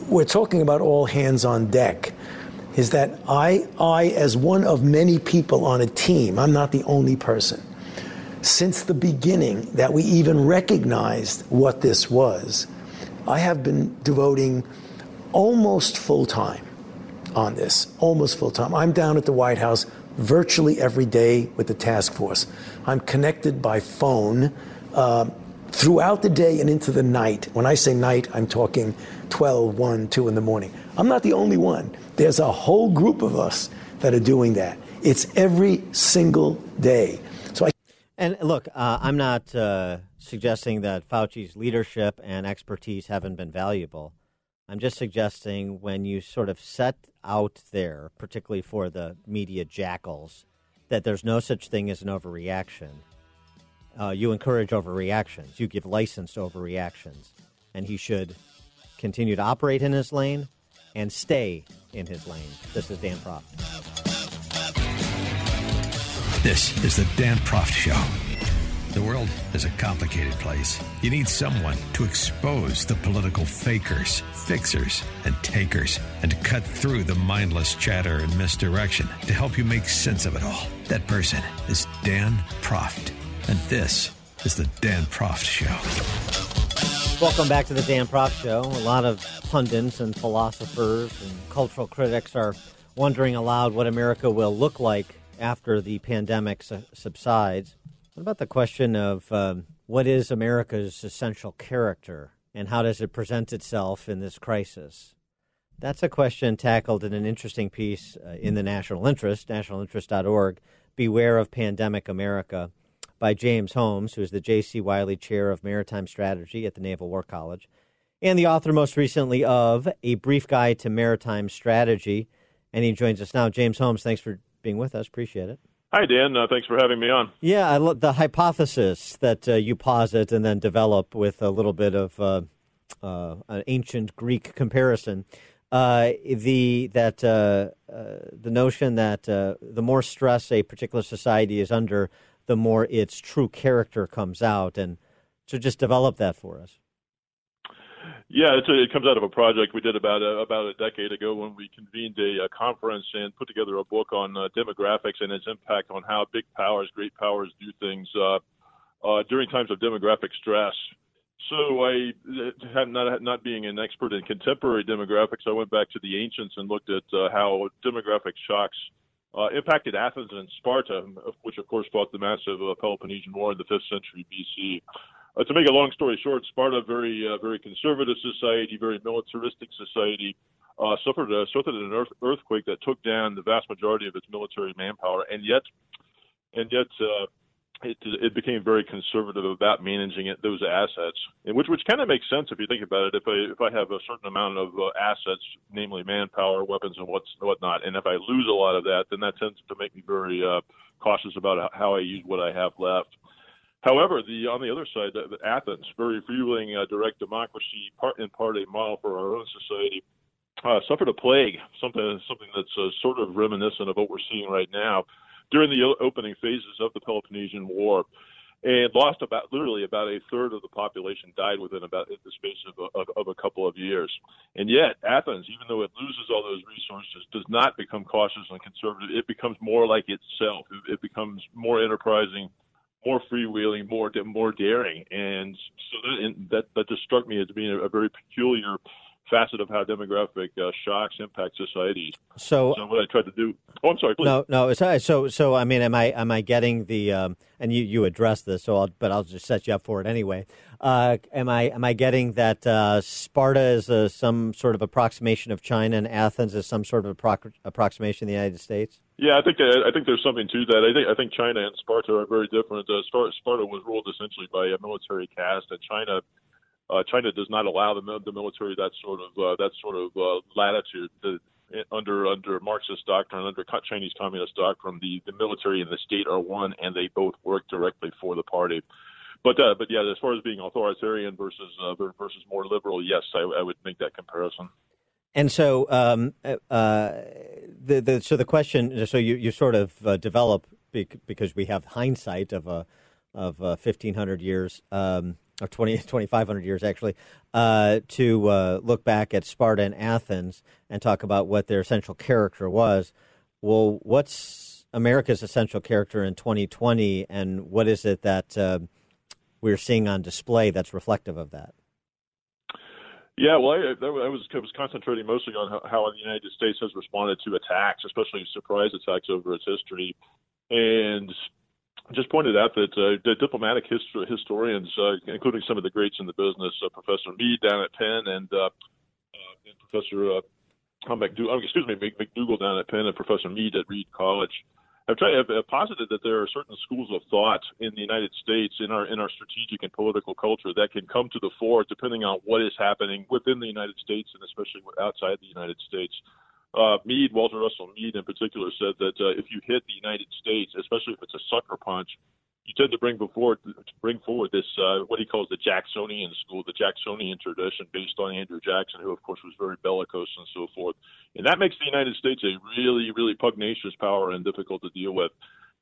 we're talking about all hands on deck. Is that I, I, as one of many people on a team, I'm not the only person. Since the beginning that we even recognized what this was, I have been devoting almost full time on this, almost full time. I'm down at the White House virtually every day with the task force. I'm connected by phone uh, throughout the day and into the night. When I say night, I'm talking 12, 1, 2 in the morning. I'm not the only one. There's a whole group of us that are doing that. It's every single day. So I And look, uh, I'm not uh, suggesting that Fauci's leadership and expertise haven't been valuable. I'm just suggesting when you sort of set out there, particularly for the media jackals, that there's no such thing as an overreaction. Uh, you encourage overreactions. You give license to overreactions. And he should continue to operate in his lane and stay in his lane. This is Dan Proft. This is the Dan Proft Show. The world is a complicated place. You need someone to expose the political fakers, fixers, and takers, and to cut through the mindless chatter and misdirection to help you make sense of it all. That person is Dan Proft. And this is the Dan Proft Show. Welcome back to the Dan Proft Show. A lot of pundits and philosophers and cultural critics are wondering aloud what America will look like after the pandemic su- subsides. What about the question of um, what is America's essential character and how does it present itself in this crisis? That's a question tackled in an interesting piece uh, in the National Interest, nationalinterest.org, Beware of Pandemic America, by James Holmes, who is the J.C. Wylie Chair of Maritime Strategy at the Naval War College, and the author most recently of A Brief Guide to Maritime Strategy. And he joins us now. James Holmes, thanks for being with us. Appreciate it. Hi, Dan. Uh, thanks for having me on. Yeah, I lo- the hypothesis that uh, you posit and then develop with a little bit of uh, uh, an ancient Greek comparison. Uh, the that uh, the notion that the more stress a particular society is under, the more its true character comes out, and so just develop that for us. Yeah, a, it comes out of a project we did about a, about a decade ago when we convened a, a conference and put together a book on uh, demographics and its impact on how big powers, great powers, do things uh, uh, during times of demographic stress. So I, uh, not not being an expert in contemporary demographics, I went back to the ancients and looked at uh, how demographic shocks uh, impacted Athens and Sparta, which of course fought the massive uh, Peloponnesian War in the 5th century BC. Uh, to make a long story short, Sparta, very uh, very conservative society, very militaristic society, uh, suffered a, suffered an earth, earthquake that took down the vast majority of its military manpower, and yet and yet uh, it, it became very conservative about managing it, those assets, and which which kind of makes sense if you think about it. If I if I have a certain amount of uh, assets, namely manpower, weapons, and what's whatnot, and if I lose a lot of that, then that tends to make me very uh, cautious about how I use what I have left. However, the on the other side, the, the Athens, very fueling uh, direct democracy, part in part a model for our own society, uh, suffered a plague, something something that's uh, sort of reminiscent of what we're seeing right now during the opening phases of the Peloponnesian War, and lost about literally about a third of the population died within about the space of a, of, of a couple of years. And yet, Athens, even though it loses all those resources, does not become cautious and conservative. It becomes more like itself. It, it becomes more enterprising more freewheeling, more more daring, and so that and that, that just struck me as being a, a very peculiar facet of how demographic uh, shocks impact societies. So, so, what I tried to do. Oh, I'm sorry. Please. No, no. It's, so, so I mean, am I am I getting the? Um, and you you addressed this, so I'll, but I'll just set you up for it anyway. Uh, am I am I getting that uh, Sparta is a, some sort of approximation of China and Athens is some sort of appro- approximation of the United States? Yeah, I think that, I think there's something to that. I think I think China and Sparta are very different. Uh, Sparta was ruled essentially by a military caste, and China uh, China does not allow the, the military that sort of uh, that sort of uh, latitude. The, under under Marxist doctrine, under Chinese Communist doctrine, the, the military and the state are one, and they both work directly for the party. But uh, but yeah, as far as being authoritarian versus uh, versus more liberal, yes, I, I would make that comparison. And so, um, uh, the, the so the question, so you you sort of uh, develop because we have hindsight of a of uh, fifteen hundred years. Um, or 20, 2,500 years actually, uh, to uh, look back at Sparta and Athens and talk about what their essential character was. Well, what's America's essential character in 2020, and what is it that uh, we're seeing on display that's reflective of that? Yeah, well, I, I was I was concentrating mostly on how, the United States has responded to attacks, especially surprise attacks over its history, and just pointed out that uh, the diplomatic history, historians, uh, including some of the greats in the business, uh, Professor Mead down at Penn and, uh, uh, and Professor uh, oh, excuse me, McDougall down at Penn and Professor Mead at Reed College, have, tried, have posited that there are certain schools of thought in the United States, in our in our strategic and political culture, that can come to the fore depending on what is happening within the United States and especially outside the United States. Uh, Mead, Walter Russell Mead in particular, said that uh, if you hit the United States, especially if it's a sucker punch, you tend to bring before bring forward this uh, what he calls the Jacksonian school, the Jacksonian tradition, based on Andrew Jackson, who of course was very bellicose and so forth, and that makes the United States a really, really pugnacious power and difficult to deal with.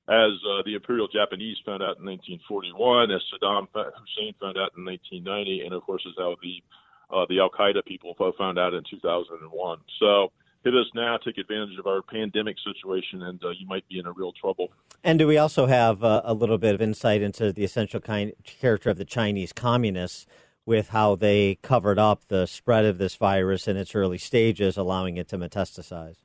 As uh, the Imperial Japanese found out in 1941, as Saddam Hussein found out in 1990, and of course as how the uh, the Al Qaeda people found out in 2001. So hit us now, take advantage of our pandemic situation, and uh, you might be in a real trouble. And do we also have uh, a little bit of insight into the essential kind character of the Chinese communists with how they covered up the spread of this virus in its early stages, allowing it to metastasize?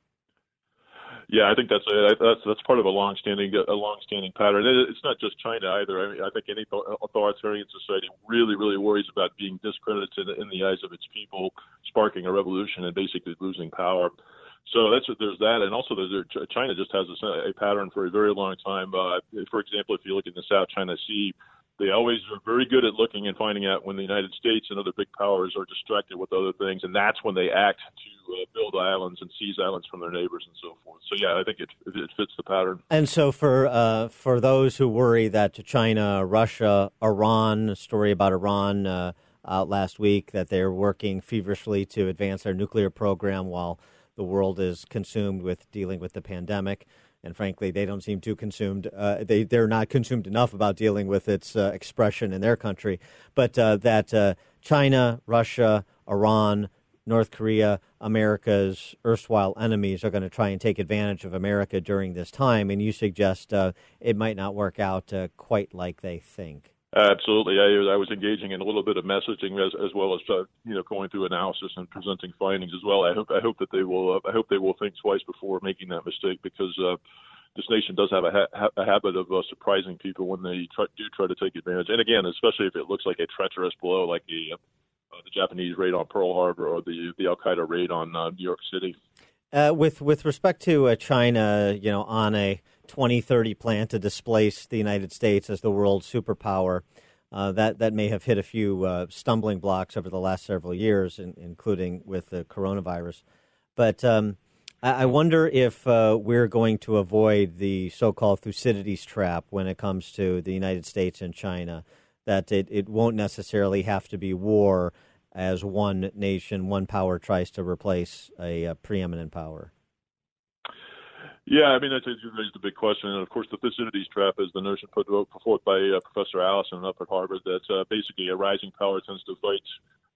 Yeah, I think that's a, that's that's part of a long-standing a long-standing pattern. It's not just China either. I mean, I think any authoritarian society really really worries about being discredited in the eyes of its people, sparking a revolution and basically losing power. So that's there's that, and also there's China just has a, a pattern for a very long time. Uh, for example, if you look in the South China Sea, they always are very good at looking and finding out when the United States and other big powers are distracted with other things, and that's when they act to uh, build islands and seize islands from their neighbors and so forth. So yeah, I think it it fits the pattern. And so for uh, for those who worry that China, Russia, Iran, a story about Iran uh, out last week that they're working feverishly to advance their nuclear program while the world is consumed with dealing with the pandemic. And frankly, they don't seem too consumed. Uh, they they're not consumed enough about dealing with its uh, expression in their country. But uh, that uh, China, Russia, Iran, North Korea, America's erstwhile enemies, are going to try and take advantage of America during this time, and you suggest uh, it might not work out uh, quite like they think. Absolutely, I, I was engaging in a little bit of messaging as, as well as uh, you know going through analysis and presenting findings as well. I hope I hope that they will uh, I hope they will think twice before making that mistake because uh, this nation does have a, ha- a habit of uh, surprising people when they try, do try to take advantage. And again, especially if it looks like a treacherous blow, like the uh, the Japanese raid on Pearl Harbor or the the Al Qaeda raid on uh, New York City. Uh, with with respect to uh, China, you know, on a 2030 plan to displace the United States as the world superpower, uh, that that may have hit a few uh, stumbling blocks over the last several years, in, including with the coronavirus. But um, I, I wonder if uh, we're going to avoid the so-called Thucydides trap when it comes to the United States and China. That it, it won't necessarily have to be war as one nation, one power tries to replace a, uh preeminent power. Yeah, I mean, that's, you raised a big question. And of course, the Thucydides trap is the notion put forth by uh, Professor Allison up at Harvard that uh, basically a rising power tends to fight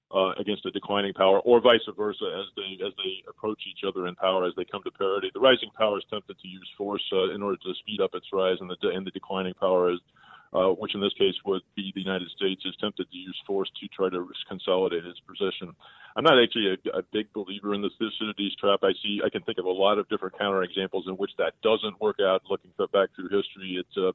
uh, against a declining power, or vice versa, as they as they approach each other in power, as they come to parity. The rising power is tempted to use force uh, in order to speed up its rise, and the and the declining power is uh, which in this case would be the United States, is tempted to use force to try to consolidate its position. I'm not actually a, a big believer in the Thucydides trap. I see, I can think of a lot of different counterexamples in which that doesn't work out. Looking back through history, it's uh,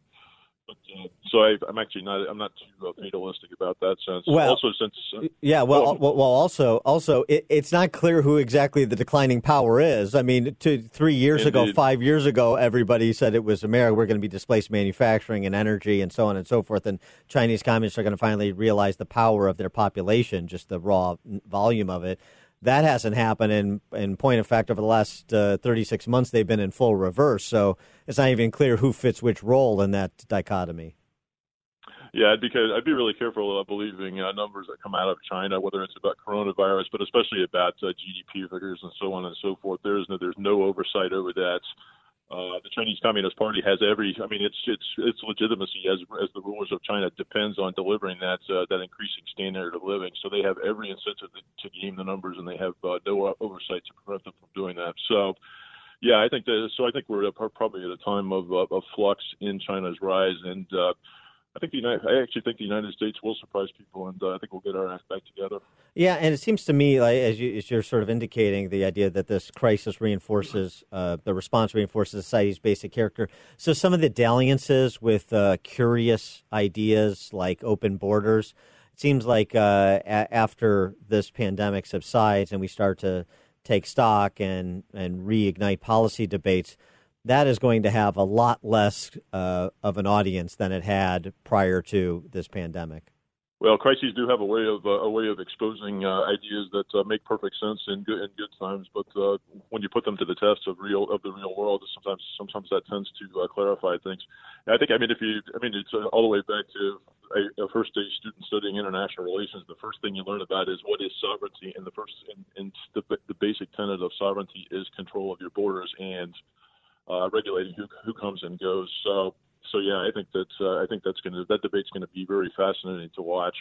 but, uh, so I, I'm actually not. I'm not too uh, fatalistic about that sense. Well, also, since uh, Yeah, well, well, well also, also, it, it's not clear who exactly the declining power is. I mean, two, three years ago, five years ago, everybody said it was America. We're going to be displaced manufacturing and energy and so on and so forth. And Chinese communists are going to finally realize the power of their population, just the raw volume of it. That hasn't happened. And in point of fact, over the last uh, 36 months, they've been in full reverse. So it's not even clear who fits which role in that dichotomy. Yeah, I'd be I'd be really careful uh, believing uh, numbers that come out of China, whether it's about coronavirus, but especially about uh, GDP figures and so on and so forth. There's no there's no oversight over that. Uh, the Chinese Communist Party has every. I mean, its its its legitimacy as as the rulers of China depends on delivering that uh, that increasing standard of living. So they have every incentive to, game the numbers, and they have uh, no oversight to prevent them from doing that. So. Yeah, I think that. So I think we're probably at a time of uh, of flux in China's rise, and uh, I think the United. I actually think the United States will surprise people, and uh, I think we'll get our act back together. Yeah, and it seems to me, like as, you, you're sort of indicating, the idea that this crisis reinforces uh, the response reinforces society's basic character. So some of the dalliances with uh, curious ideas like open borders, it seems like uh, a- after this pandemic subsides and we start to take stock and and reignite policy debates, that is going to have a lot less uh, of an audience than it had prior to this pandemic. Well, crises do have a way of uh, a way of exposing uh, ideas that uh, make perfect sense in good in good times, but uh, when you put them to the test of real of the real world, sometimes sometimes that tends to uh, clarify things. And I think I mean if you I mean it's all the way back to a, a first day student studying international relations. The first thing you learn about is what is sovereignty, and the first and, and the the basic tenet of sovereignty is control of your borders and uh, regulating who who comes and goes. So so yeah, I think that uh, I think that's going to that debate's going to be very fascinating to watch.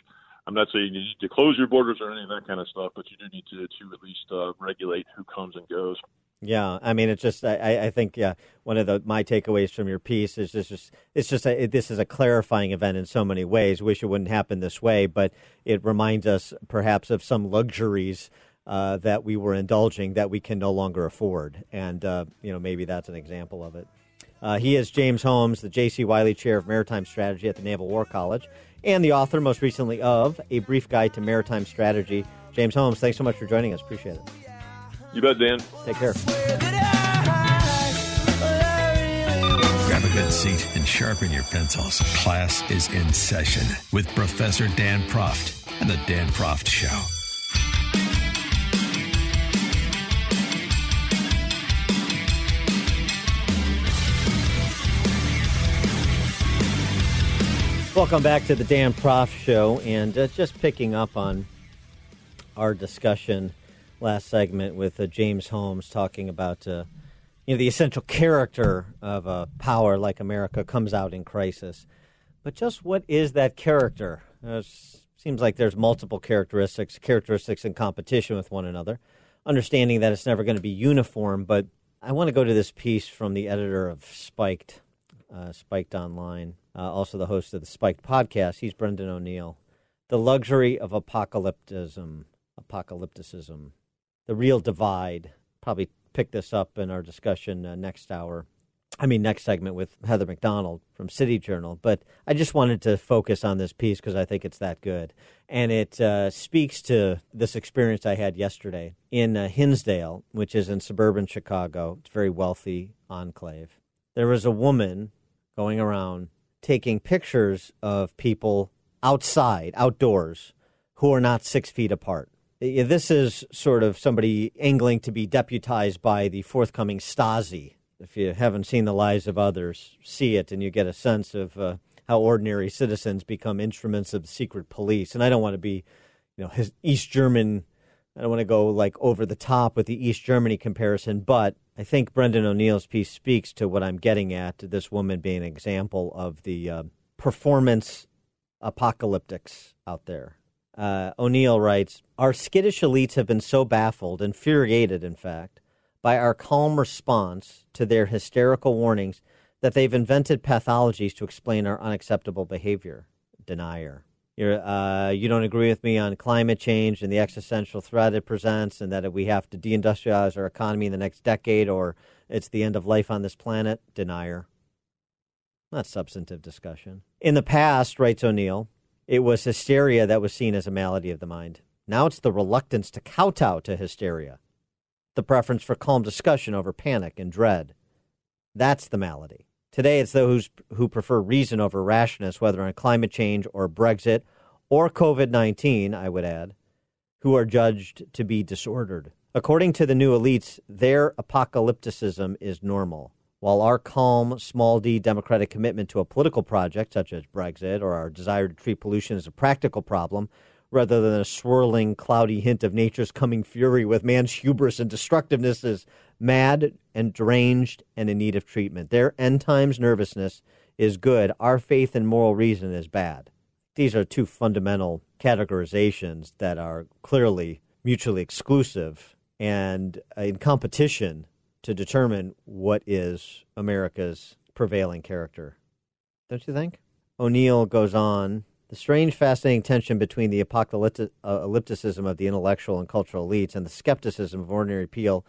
I'm not saying you need to close your borders or any of that kind of stuff, but you do need to to at least uh, regulate who comes and goes. Yeah, I mean, it's just I, I think yeah, one of the my takeaways from your piece is just it's just a, it, this is a clarifying event in so many ways. Wish it wouldn't happen this way, but it reminds us perhaps of some luxuries uh, that we were indulging that we can no longer afford, and uh, you know maybe that's an example of it. Uh, he is James Holmes, the J.C. Wylie Chair of Maritime Strategy at the Naval War College, and the author, most recently, of A Brief Guide to Maritime Strategy. James Holmes, thanks so much for joining us. Appreciate it. You bet, Dan. Take care. Grab a good seat and sharpen your pencils. Class is in session with Professor Dan Proft and the Dan Proft Show. Welcome back to the Dan Proft Show, and uh, just picking up on our discussion last segment with uh, James Holmes talking about, uh, you know, the essential character of a power like America comes out in crisis. But just what is that character? Uh, s- seems like there's multiple characteristics, characteristics in competition with one another. Understanding that it's never going to be uniform, but I want to go to this piece from the editor of Spiked, uh, Spiked Online, uh, also the host of the Spiked podcast. He's Brendan O'Neill. The luxury of apocalypticism, apocalypticism, the real divide. Probably pick this up in our discussion uh, next hour. I mean, next segment with Heather MacDonald from City Journal. But I just wanted to focus on this piece because I think it's that good. And it uh, speaks to this experience I had yesterday in uh, Hinsdale, which is in suburban Chicago. It's a very wealthy enclave. There was a woman going around taking pictures of people outside, outdoors, who are not six feet apart. This is sort of somebody angling to be deputized by the forthcoming Stasi. If you haven't seen The Lives of Others, see it and you get a sense of uh, how ordinary citizens become instruments of secret police. And I don't want to be, you know, East German. I don't want to go like over the top with the East Germany comparison, but I think Brendan O'Neill's piece speaks to what I'm getting at. This woman being an example of the uh, performance apocalyptics out there. Uh, O'Neill writes Our skittish elites have been so baffled, infuriated, in fact, by our calm response to their hysterical warnings that they've invented pathologies to explain our unacceptable behavior. Denier. You're, uh, you don't agree with me on climate change and the existential threat it presents, and that we have to deindustrialize our economy in the next decade, or it's the end of life on this planet. Denier. Not substantive discussion. In the past, writes O'Neill, it was hysteria that was seen as a malady of the mind. Now it's the reluctance to kowtow to hysteria, the preference for calm discussion over panic and dread. That's the malady. Today, it's those who prefer reason over rashness, whether on climate change or Brexit or COVID 19, I would add, who are judged to be disordered. According to the new elites, their apocalypticism is normal, while our calm, small d democratic commitment to a political project, such as Brexit, or our desire to treat pollution as a practical problem, rather than a swirling, cloudy hint of nature's coming fury with man's hubris and destructiveness, is mad and deranged and in need of treatment. Their end times nervousness is good. Our faith and moral reason is bad. These are two fundamental categorizations that are clearly mutually exclusive and in competition to determine what is America's prevailing character. Don't you think? O'Neill goes on the strange, fascinating tension between the apocalypti- uh, of the intellectual and cultural elites and the skepticism of ordinary people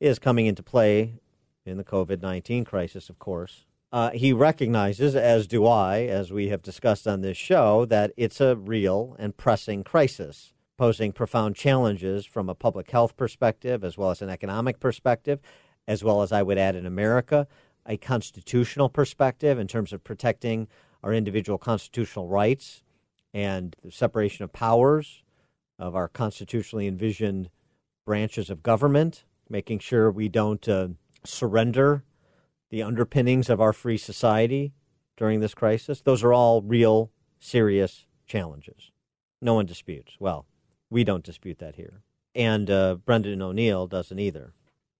is coming into play in the COVID 19 crisis, of course. Uh, he recognizes, as do I, as we have discussed on this show, that it's a real and pressing crisis, posing profound challenges from a public health perspective, as well as an economic perspective, as well as I would add in America, a constitutional perspective in terms of protecting our individual constitutional rights and the separation of powers of our constitutionally envisioned branches of government, making sure we don't uh, surrender the underpinnings of our free society during this crisis. Those are all real, serious challenges. No one disputes. Well, we don't dispute that here. And uh, Brendan O'Neill doesn't either.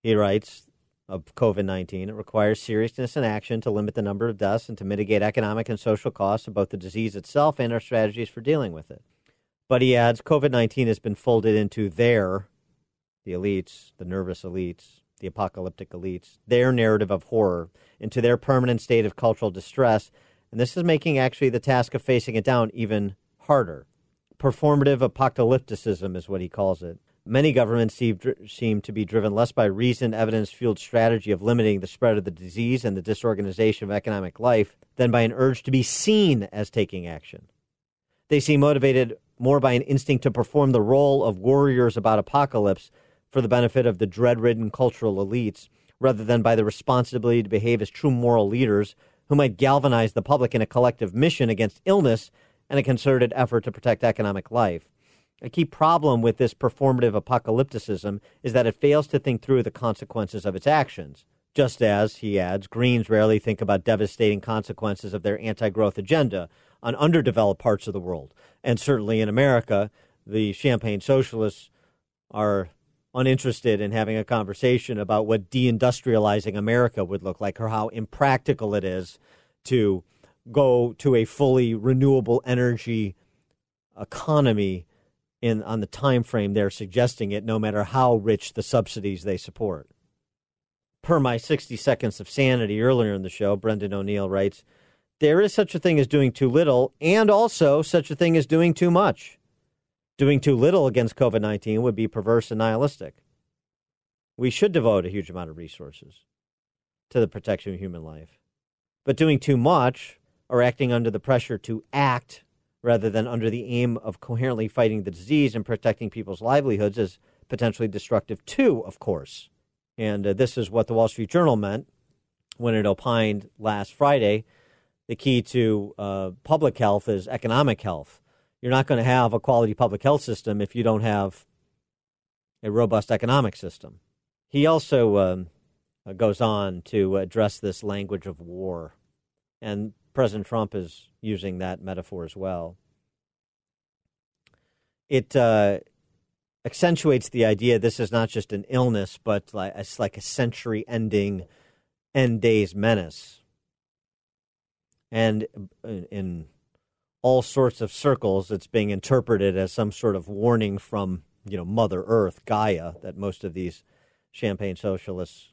He writes of COVID 19, it requires seriousness and action to limit the number of deaths and to mitigate economic and social costs of both the disease itself and our strategies for dealing with it. But he adds COVID 19 has been folded into their, the elites, the nervous elites, the apocalyptic elites, their narrative of horror, into their permanent state of cultural distress. And this is making actually the task of facing it down even harder. Performative apocalypticism is what he calls it. Many governments seem, to be driven less by reasoned, evidence fueled strategy of limiting the spread of the disease and the disorganization of economic life than by an urge to be seen as taking action. They seem motivated more by an instinct to perform the role of warriors about apocalypse for the benefit of the dread ridden cultural elites, rather than by the responsibility to behave as true moral leaders who might galvanize the public in a collective mission against illness and a concerted effort to protect economic life. A key problem with this performative apocalypticism is that it fails to think through the consequences of its actions. Just as, he adds, Greens rarely think about devastating consequences of their anti growth agenda on underdeveloped parts of the world. And certainly in America, the Champagne Socialists are uninterested in having a conversation about what deindustrializing America would look like or how impractical it is to go to a fully renewable energy economy in on the time frame they're suggesting it no matter how rich the subsidies they support. Per my 60 seconds of sanity earlier in the show, Brendan O'Neill writes, there is such a thing as doing too little and also such a thing as doing too much. Doing too little against COVID 19 would be perverse and nihilistic. We should devote a huge amount of resources to the protection of human life. But doing too much or acting under the pressure to act rather than under the aim of coherently fighting the disease and protecting people's livelihoods is potentially destructive too, of course. And uh, this is what the Wall Street Journal meant when it opined last Friday the key to uh, public health is economic health. You're not going to have a quality public health system if you don't have a robust economic system. He also um, uh, goes on to address this language of war, and President Trump is using that metaphor as well. It uh, accentuates the idea this is not just an illness, but like, it's like a century ending end days menace. And in all sorts of circles, it's being interpreted as some sort of warning from, you know, Mother Earth, Gaia, that most of these champagne socialists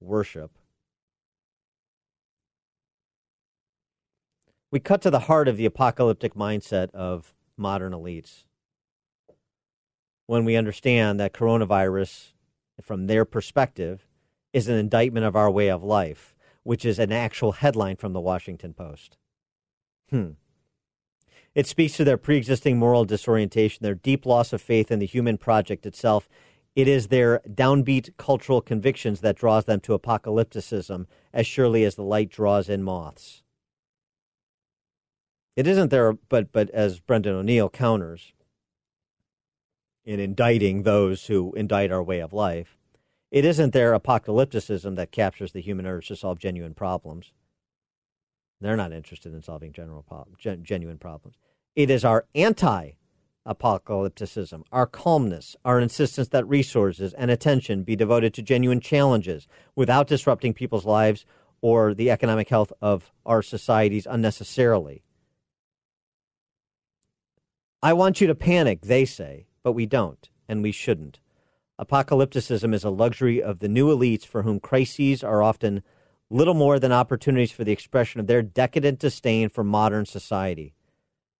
worship. We cut to the heart of the apocalyptic mindset of modern elites when we understand that coronavirus, from their perspective, is an indictment of our way of life, which is an actual headline from the Washington Post. Hmm. It speaks to their pre existing moral disorientation, their deep loss of faith in the human project itself. It is their downbeat cultural convictions that draws them to apocalypticism as surely as the light draws in moths. It isn't there, but, but as Brendan O'Neill counters in indicting those who indict our way of life, it isn't their apocalypticism that captures the human urge to solve genuine problems. They're not interested in solving general gen- genuine problems. It is our anti apocalypticism, our calmness, our insistence that resources and attention be devoted to genuine challenges without disrupting people's lives or the economic health of our societies unnecessarily. I want you to panic, they say, but we don't, and we shouldn't. Apocalypticism is a luxury of the new elites for whom crises are often little more than opportunities for the expression of their decadent disdain for modern society.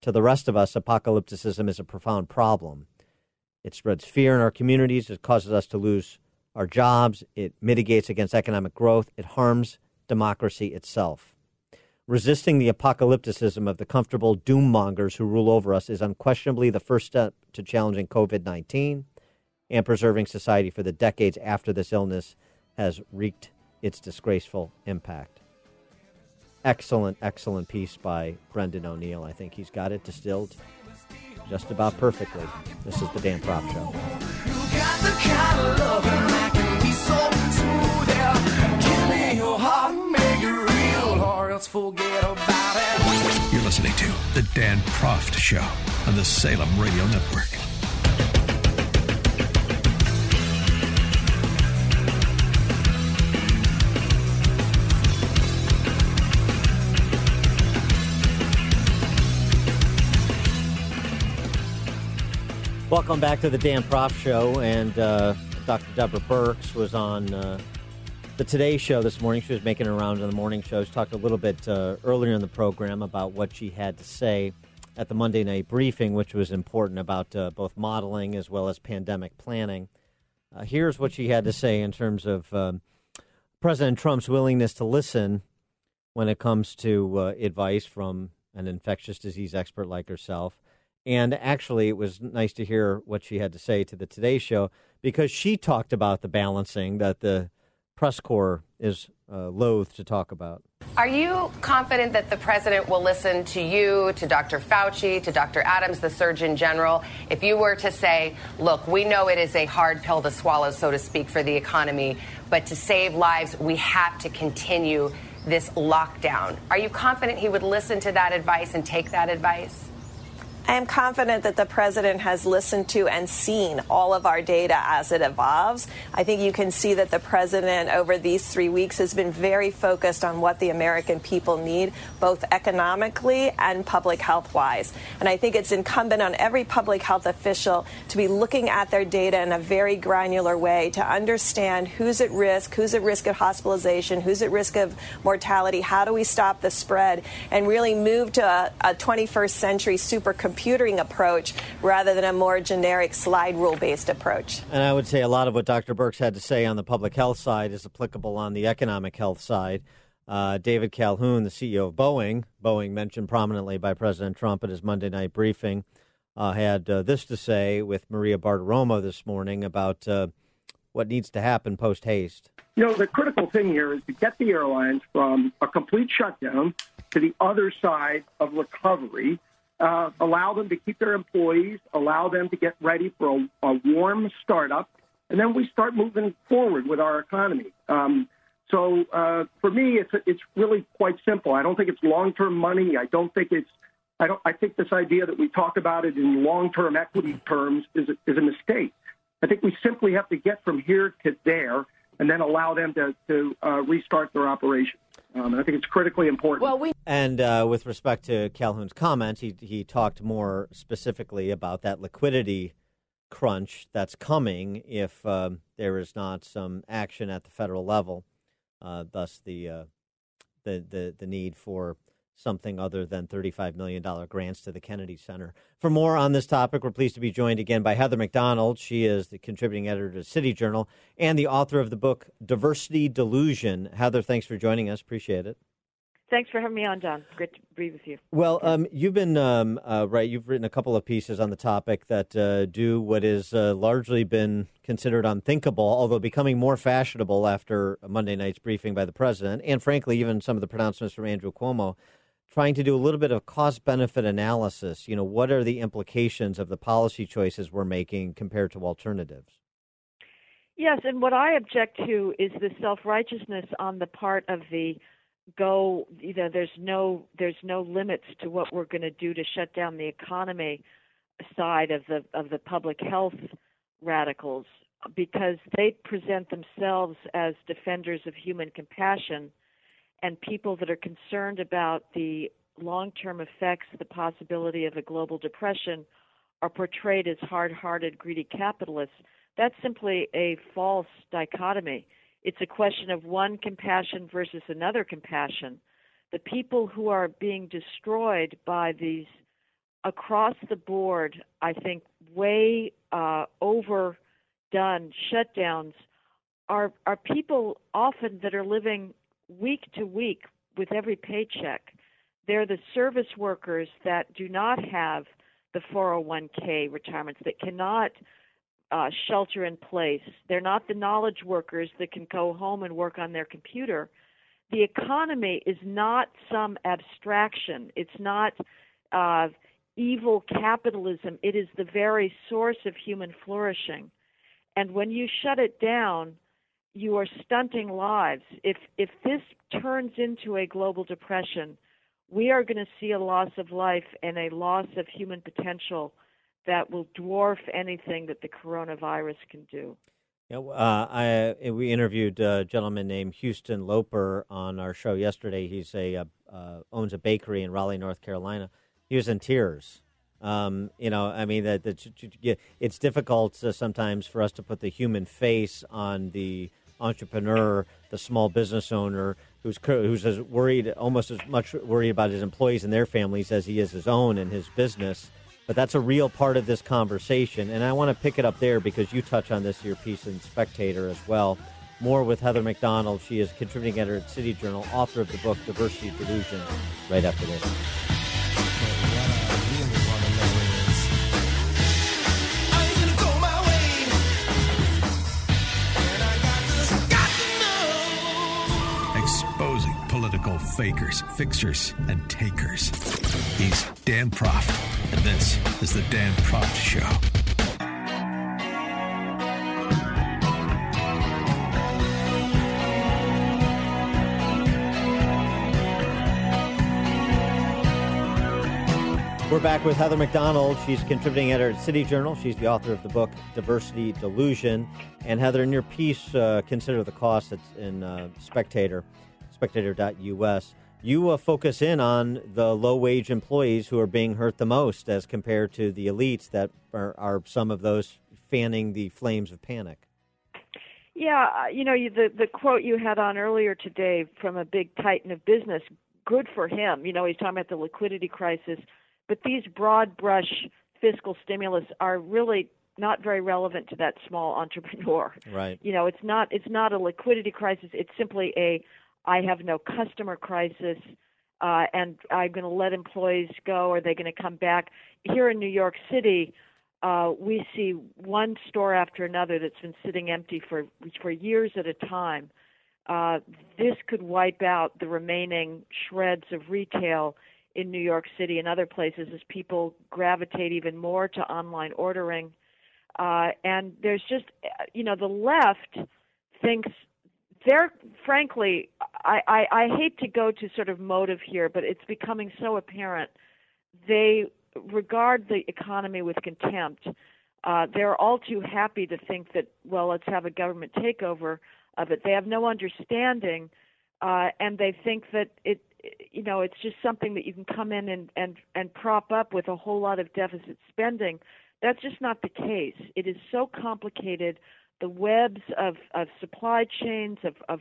To the rest of us, apocalypticism is a profound problem. It spreads fear in our communities, it causes us to lose our jobs, it mitigates against economic growth, it harms democracy itself. Resisting the apocalypticism of the comfortable doom mongers who rule over us is unquestionably the first step to challenging COVID 19 and preserving society for the decades after this illness has wreaked its disgraceful impact. Excellent, excellent piece by Brendan O'Neill. I think he's got it distilled just about perfectly. This is the Dan Proft Show. Got the kind of loving that can be so smooth, yeah. Give me your heart make it real, or else forget about it. You're listening to The Dan Proft Show on the Salem Radio Network. Welcome back to the Dan Proft Show. And uh, Dr. Deborah Birx was on uh, the Today Show this morning. She was making her rounds on the morning shows. Talked a little bit uh, earlier in the program about what she had to say at the Monday night briefing, which was important about uh, both modeling as well as pandemic planning. Uh, here's what she had to say in terms of um, President Trump's willingness to listen when it comes to uh, advice from an infectious disease expert like herself. And actually, it was nice to hear what she had to say to the Today Show because she talked about the balancing that the press corps is uh, loath to talk about. Are you confident that the president will listen to you, to Dr. Fauci, to Dr. Adams, the Surgeon General, if you were to say, look, we know it is a hard pill to swallow, so to speak, for the economy, but to save lives, we have to continue this lockdown? Are you confident he would listen to that advice and take that advice? I am confident that the president has listened to and seen all of our data as it evolves. I think you can see that the president over these three weeks has been very focused on what the American people need, both economically and public health wise. And I think it's incumbent on every public health official to be looking at their data in a very granular way to understand who's at risk, who's at risk of hospitalization, who's at risk of mortality, how do we stop the spread, and really move to a, a 21st century supercomputing approach rather than a more generic slide rule based approach. And I would say a lot of what Dr. Birx had to say on the public health side is applicable on the economic health side. Uh, David Calhoun, the CEO of Boeing, Boeing mentioned prominently by President Trump at his Monday night briefing, uh, had uh, this to say with Maria Bartiromo this morning about uh, what needs to happen post haste. You know, the critical thing here is to get the airlines from a complete shutdown to the other side of recovery. Uh, allow them to keep their employees, allow them to get ready for a, a warm startup, and then we start moving forward with our economy. Um, so uh, for me, it's it's really quite simple. I don't think it's long term money. I don't think it's I don't. I think this idea that we talk about it in long term equity terms is a, is a mistake. I think we simply have to get from here to there, and then allow them to to uh, restart their operation. Um, and I think it's critically important. Well, we and uh, with respect to Calhoun's comments, he he talked more specifically about that liquidity crunch that's coming if um, there is not some action at the federal level. Uh, thus, the uh, the the the need for something other than $35 million grants to the Kennedy Center. For more on this topic, we're pleased to be joined again by Heather MacDonald. She is the contributing editor to City Journal and the author of the book Diversity Delusion. Heather, thanks for joining us. Appreciate it. Thanks for having me on, John. Great to be with you. Well, um, you've been um, uh, right. You've written a couple of pieces on the topic that uh, do what is uh, largely been considered unthinkable, although becoming more fashionable after Monday night's briefing by the president, and frankly, even some of the pronouncements from Andrew Cuomo trying to do a little bit of cost benefit analysis. You know, what are the implications of the policy choices we're making compared to alternatives? Yes, and what I object to is the self righteousness on the part of the go you know there's no there's no limits to what we're going to do to shut down the economy side of the of the public health radicals because they present themselves as defenders of human compassion and people that are concerned about the long term effects, the possibility of a global depression, are portrayed as hard hearted, greedy capitalists. That's simply a false dichotomy. It's a question of one compassion versus another compassion. The people who are being destroyed by these across the board, I think, way uh, overdone shutdowns are are people often that are living week to week with every paycheck. They're the service workers that do not have the 401k retirements, that cannot uh, shelter in place. They're not the knowledge workers that can go home and work on their computer. The economy is not some abstraction. It's not uh, evil capitalism. It is the very source of human flourishing. And when you shut it down, you are stunting lives. If if this turns into a global depression, we are going to see a loss of life and a loss of human potential that will dwarf anything that the coronavirus can do. Yeah, uh, I we interviewed a gentleman named Houston Loper on our show yesterday. He's a uh, uh, owns a bakery in Raleigh, North Carolina. He was in tears. Um, you know, I mean that, that it's difficult uh, sometimes for us to put the human face on the entrepreneur, the small business owner who's who's as worried, almost as much worried about his employees and their families as he is his own and his business. But that's a real part of this conversation, and I want to pick it up there because you touch on this in your piece in Spectator as well. More with Heather MacDonald. She is contributing editor at City Journal, author of the book Diversity Delusion. Right after this. Political fakers, fixers, and takers. He's Dan Proft, and this is The Dan Proft Show. We're back with Heather MacDonald. She's contributing editor at City Journal. She's the author of the book Diversity Delusion. And Heather, in your piece, uh, Consider the Cost, it's in uh, Spectator, spectator.us, you uh, focus in on the low wage employees who are being hurt the most as compared to the elites that are, are some of those fanning the flames of panic. Yeah, uh, you know, you, the the quote you had on earlier today from a big titan of business, good for him. You know, he's talking about the liquidity crisis, but these broad brush fiscal stimulus are really not very relevant to that small entrepreneur. Right. You know, it's not it's not a liquidity crisis. It's simply a I have no customer crisis, uh, and I'm going to let employees go. Are they going to come back? Here in New York City, uh, we see one store after another that's been sitting empty for for years at a time. Uh, this could wipe out the remaining shreds of retail in New York City and other places as people gravitate even more to online ordering. Uh, and there's just, you know, the left thinks they're, frankly, I, I, I hate to go to sort of motive here, but it's becoming so apparent. They regard the economy with contempt. Uh, they're all too happy to think that, well, let's have a government takeover of it. They have no understanding, uh, and they think that it, you know, it's just something that you can come in and, and, and prop up with a whole lot of deficit spending. That's just not the case. It is so complicated. The webs of, of supply chains, of, of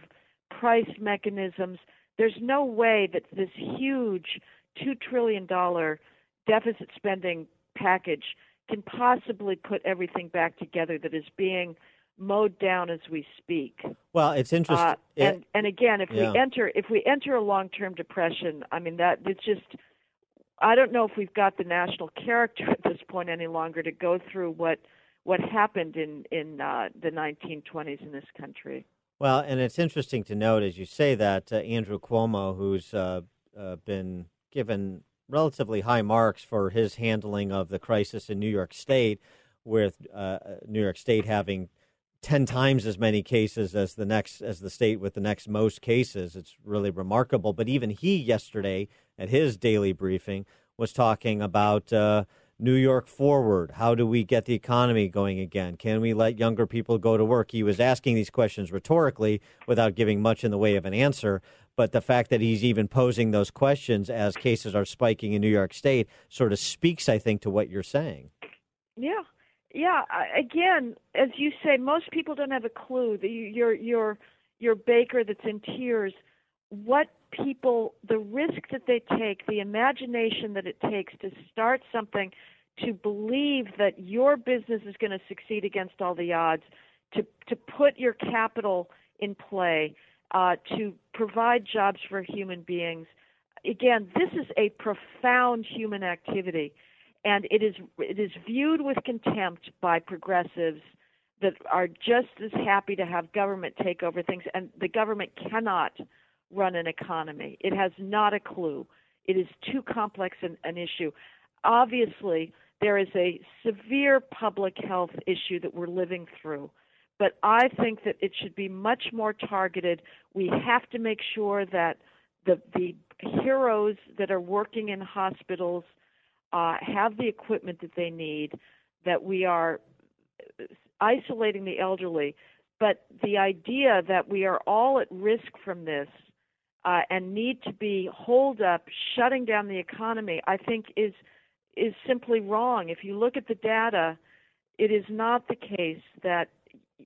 price mechanisms, there's no way that this huge $2 trillion deficit spending package can possibly put everything back together that is being mowed down as we speak. Well, it's interesting. Uh, and and again, if Yeah. we enter if we enter a long term depression, I mean that it's just I don't know if we've got the national character at this point any longer to go through what what happened in in uh, the 1920s in this country. Well, and it's interesting to note, as you say, that uh, Andrew Cuomo, who's uh, uh, been given relatively high marks for his handling of the crisis in New York State, with uh, New York State having ten times as many cases as the next as the state with the next most cases. It's really remarkable. But even he yesterday at his daily briefing was talking about. Uh, New York forward. How do we get the economy going again? Can we let younger people go to work? He was asking these questions rhetorically without giving much in the way of an answer. But the fact that he's even posing those questions as cases are spiking in New York State sort of speaks, I think, to what you're saying. Yeah, yeah. Again, as you say, most people don't have a clue. The, your your your baker that's in tears. What people, the risk that they take, the imagination that it takes to start something, to believe that your business is going to succeed against all the odds, to to put your capital in play, uh, to provide jobs for human beings. Again, this is a profound human activity and it is it is viewed with contempt by progressives that are just as happy to have government take over things and the government cannot run an economy. It has not a clue. It is too complex an, an issue. Obviously there is a severe public health issue that we're living through but i think that it should be much more targeted. We have to make sure that the the heroes that are working in hospitals uh, have the equipment that they need, that we are isolating the elderly. But the idea that we are all at risk from this uh, and need to be holed up, shutting down the economy, I think is is simply wrong. If you look at the data, it is not the case that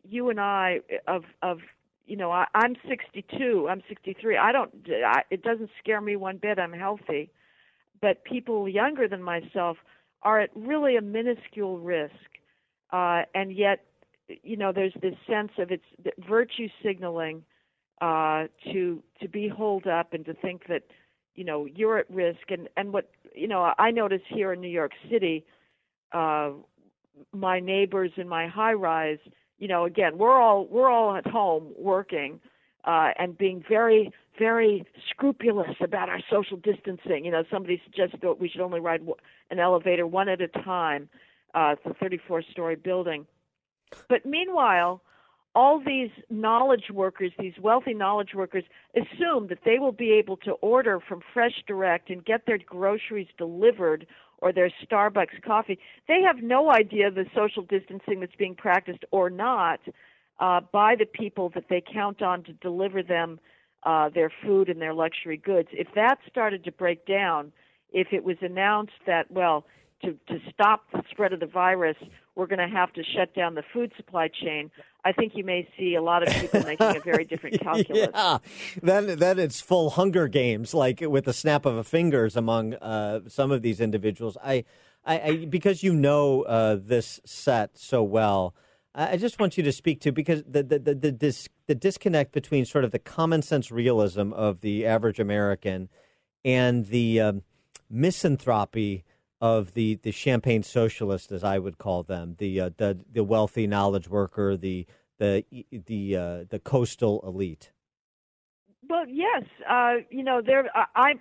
you and I of of you know I, I'm 62, I'm 63. I don't. I, it doesn't scare me one bit. I'm healthy but people younger than myself are at really a minuscule risk. Uh, and yet, you know, there's this sense of it's virtue signaling uh, to to be holed up and to think that, you know, you're at risk. And and what you know, I notice here in New York City, uh, my neighbors in my high rise, you know, again, we're all we're all at home working uh, and being very very scrupulous about our social distancing. You know, somebody suggested that we should only ride an elevator one at a time. Uh, it's a 34 story building. But meanwhile, all these knowledge workers, these wealthy knowledge workers, assume that they will be able to order from Fresh Direct and get their groceries delivered or their Starbucks coffee. They have no idea the social distancing that's being practiced or not uh, by the people that they count on to deliver them uh, their food and their luxury goods. If that started to break down, if it was announced that, well, to, to stop the spread of the virus, we're going to have to shut down the food supply chain. I think you may see a lot of people making a very different calculus. yeah, then then it's full Hunger Games, like with the snap of a fingers among uh, some of these individuals. I, I, I because you know uh, this set so well. I just want you to speak to because the the the the, dis, the disconnect between sort of the common sense realism of the average American and the um, misanthropy of the, the champagne socialist, as I would call them, the uh, the the wealthy knowledge worker, the the the uh, the coastal elite. Well, yes, uh, you know, there. I, I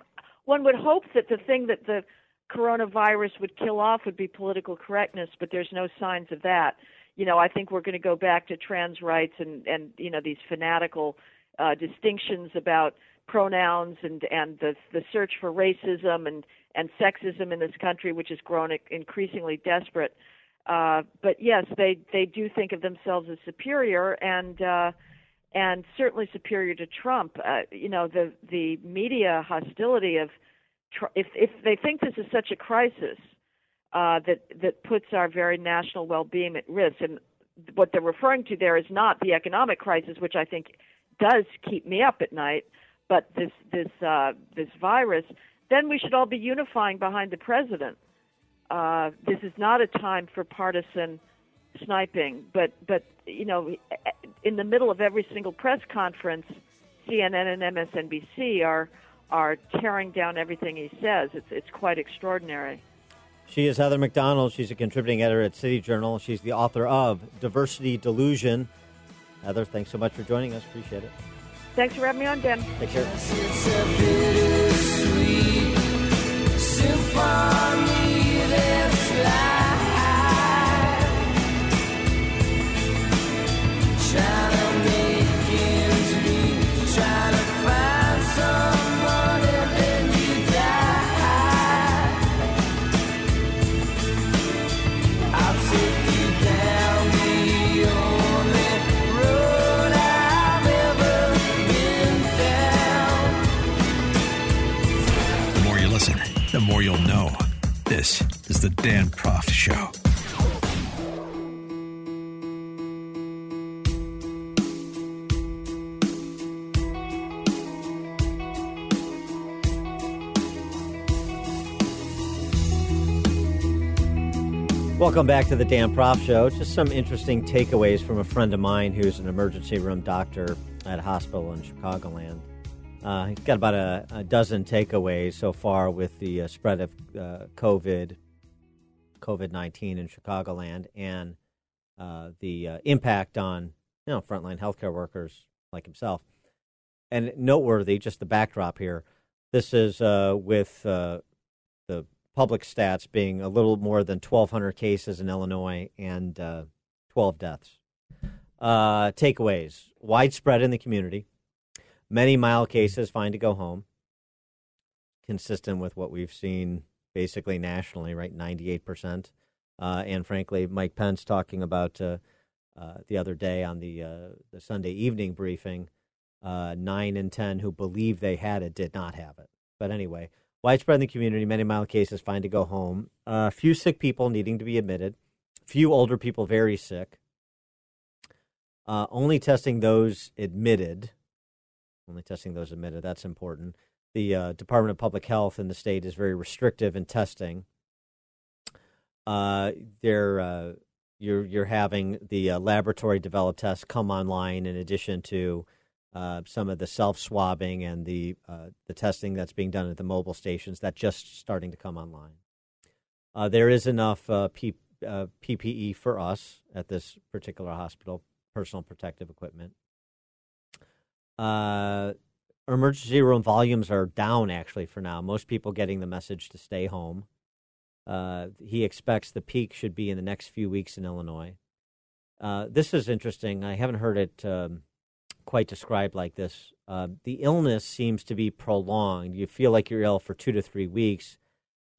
one would hope that the thing that the coronavirus would kill off would be political correctness, but there's no signs of that. You know, I think we're going to go back to trans rights and and you know these fanatical uh, distinctions about pronouns and and the the search for racism and and sexism in this country, which has grown increasingly desperate. Uh, but yes, they they do think of themselves as superior and uh, and certainly superior to Trump. Uh, you know, the the media hostility of if if they think this is such a crisis uh, that that puts our very national well-being at risk, and what they're referring to there is not the economic crisis, which I think does keep me up at night, but this this uh, this virus then we should all be unifying behind the president. Uh, this is not a time for partisan sniping, but but you know, in the middle of every single press conference, CNN and MSNBC are are tearing down everything he says. It's it's quite extraordinary. She is Heather MacDonald. She's a contributing editor at City Journal. She's the author of Diversity Delusion. Heather, thanks so much for joining us. Appreciate it. Thanks for having me on, Dan. Take care. The Dan Proft Show. Welcome back to the Dan Proft Show. Just some interesting takeaways from a friend of mine who's an emergency room doctor at a hospital in Chicagoland. Uh, he's got about a, a, dozen takeaways so far with the uh, spread of uh, COVID, COVID nineteen in Chicagoland, and uh, the uh, impact on you know frontline healthcare workers like himself. And noteworthy, just the backdrop here. This is uh, with the public stats being a little more than 1,200 cases in Illinois and 12 deaths. takeaways widespread in the community many mild cases fine to go home, consistent with what we've seen basically nationally, right? 98%. Uh, and frankly, Mike Pence talking about uh, uh, the other day on the, uh, the Sunday evening briefing, uh, nine in 10 who believe they had it did not have it. But anyway, widespread in the community, many mild cases fine to go home, a few sick people needing to be admitted, few older people very sick. Uh, only testing those admitted only testing those admitted. That's important. The uh, Department of Public Health in the state is very restrictive in testing. Uh, they're uh, you're you're having the uh, laboratory developed tests come online in addition to uh, some of the self swabbing and the the testing that's being done at the mobile stations. That's just starting to come online. there is enough P- PPE for us at this particular hospital, personal protective equipment. Uh, emergency room volumes are down actually for now. Most people getting the message to stay home. Uh, he expects the peak should be in the next few weeks in Illinois. Uh, this is interesting. I haven't heard it um, quite described like this. Uh, the illness seems to be prolonged. You feel like you're ill for two to three weeks.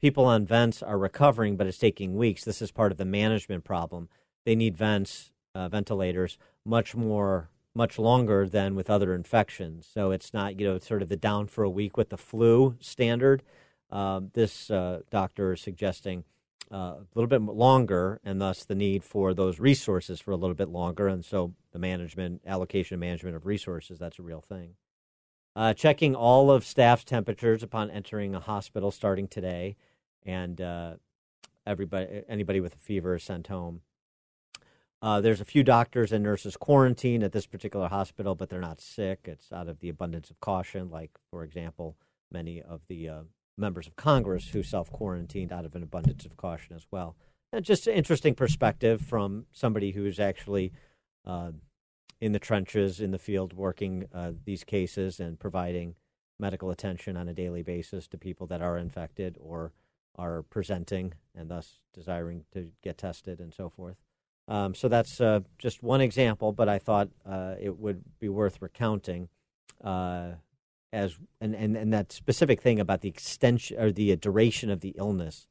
People on vents are recovering, but it's taking weeks. This is part of the management problem. They need vents, uh, ventilators, much more, much longer than with other infections. So it's not, you know, sort of the down for a week with the flu standard. Um, this uh, doctor is suggesting uh, a little bit longer, and thus the need for those resources for a little bit longer. And so the management, allocation, management of resources, that's a real thing. Uh, checking all of staff's temperatures upon entering a hospital starting today, and uh, everybody, anybody with a fever is sent home. Uh, there's a few doctors and nurses quarantined at this particular hospital, but they're not sick. It's out of the abundance of caution, like, for example, many of the uh, members of Congress who self quarantined out of an abundance of caution as well. And just an interesting perspective from somebody who's actually uh, in the trenches, in the field, working uh, these cases and providing medical attention on a daily basis to people that are infected or are presenting and thus desiring to get tested and so forth. Um, so that's uh, just one example, but I thought uh, it would be worth recounting uh, as and, and, and that specific thing about the extension or the uh, duration of the illness,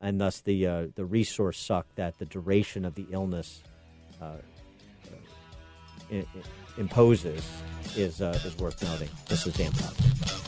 and thus the uh, the resource suck that the duration of the illness uh, I- imposes is is worth noting. This is Dan Proft.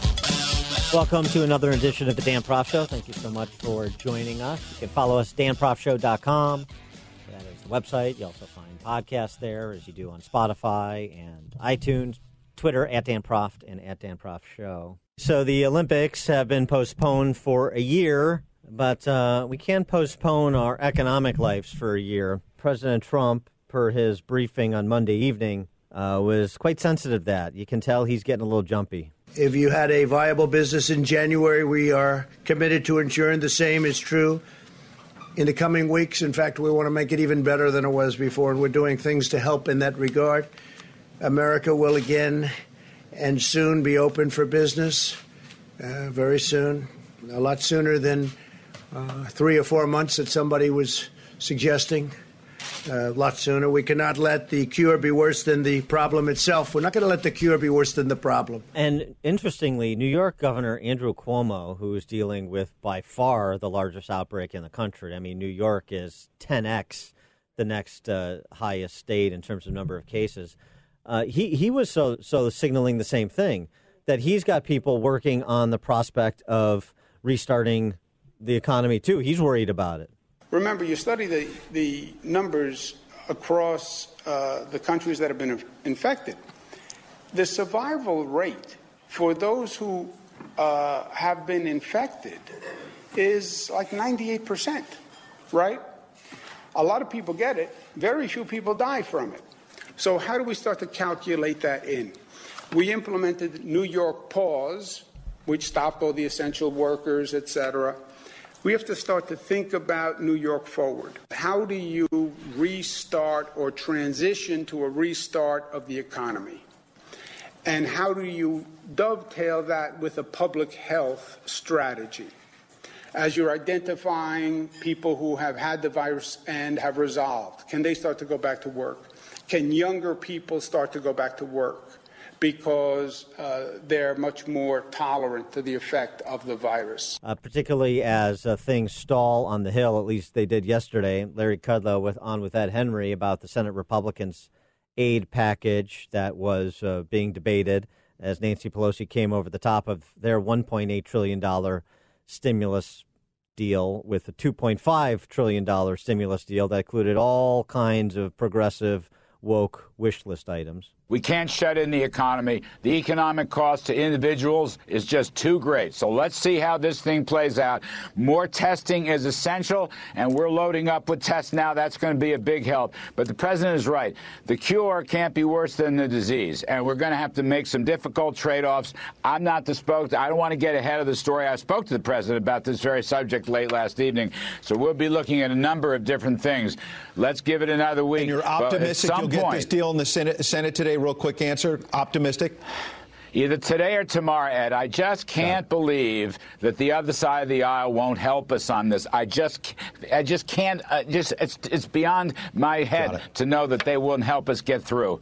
Welcome to another edition of the Dan Proft Show. Thank you so much for joining us. You can follow us danprofshow.com. That is the website. You also find podcasts there, as you do on Spotify and iTunes. Twitter at Dan Proft and at Dan Proft Show. So the Olympics have been postponed for a year, but uh, we can postpone our economic lives for a year. President Trump, per his briefing on Monday evening, uh, was quite sensitive that. You can tell he's getting a little jumpy. If you had a viable business in January, we are committed to ensuring the same is true in the coming weeks. In fact, we want to make it even better than it was before, and we're doing things to help in that regard. America will again and soon be open for business, uh, very soon, a lot sooner than uh, three or four months that somebody was suggesting. Uh, a lot sooner. We cannot let the cure be worse than the problem itself. We're not going to let the cure be worse than the problem. And interestingly, New York Governor Andrew Cuomo, who is dealing with by far the largest outbreak in the country, I mean, New York is 10x the next uh, highest state in terms of number of cases. Uh, he he was so so signaling the same thing that he's got people working on the prospect of restarting the economy too. He's worried about it. Remember, you study the, the numbers across uh, the countries that have been infected. The survival rate for those who uh, have been infected is like 98%, right? A lot of people get it, very few people die from it. So, how do we start to calculate that in? We implemented New York Pause, which stopped all the essential workers, et cetera. We have to start to think about New York forward. How do you restart or transition to a restart of the economy? And how do you dovetail that with a public health strategy? As you're identifying people who have had the virus and have resolved, can they start to go back to work? Can younger people start to go back to work? Because uh, they're much more tolerant to the effect of the virus. Uh, particularly as uh, things stall on the Hill, at least they did yesterday. Larry Kudlow with on with Ed Henry about the Senate Republicans' aid package that was uh, being debated as Nancy Pelosi came over the top of their 1.8 trillion dollar stimulus deal with a 2.5 trillion dollar stimulus deal that included all kinds of progressive woke wish list items. We can't shut in the economy. The economic cost to individuals is just too great. So let's see how this thing plays out. More testing is essential, and we're loading up with tests now. That's going to be a big help. But the president is right. The cure can't be worse than the disease, and we're going to have to make some difficult trade offs. I'm not the spoke. I don't want to get ahead of the story. I spoke to the president about this very subject late last evening. So we'll be looking at a number of different things. Let's give it another week. And you're optimistic you'll get point- this deal in the Senate, Senate today? Real quick answer. Optimistic? Either today or tomorrow, Ed. I just can't believe that the other side of the aisle won't help us on this. I just, I just can't. Uh, just it's, it's beyond my head to know that they won't help us get through.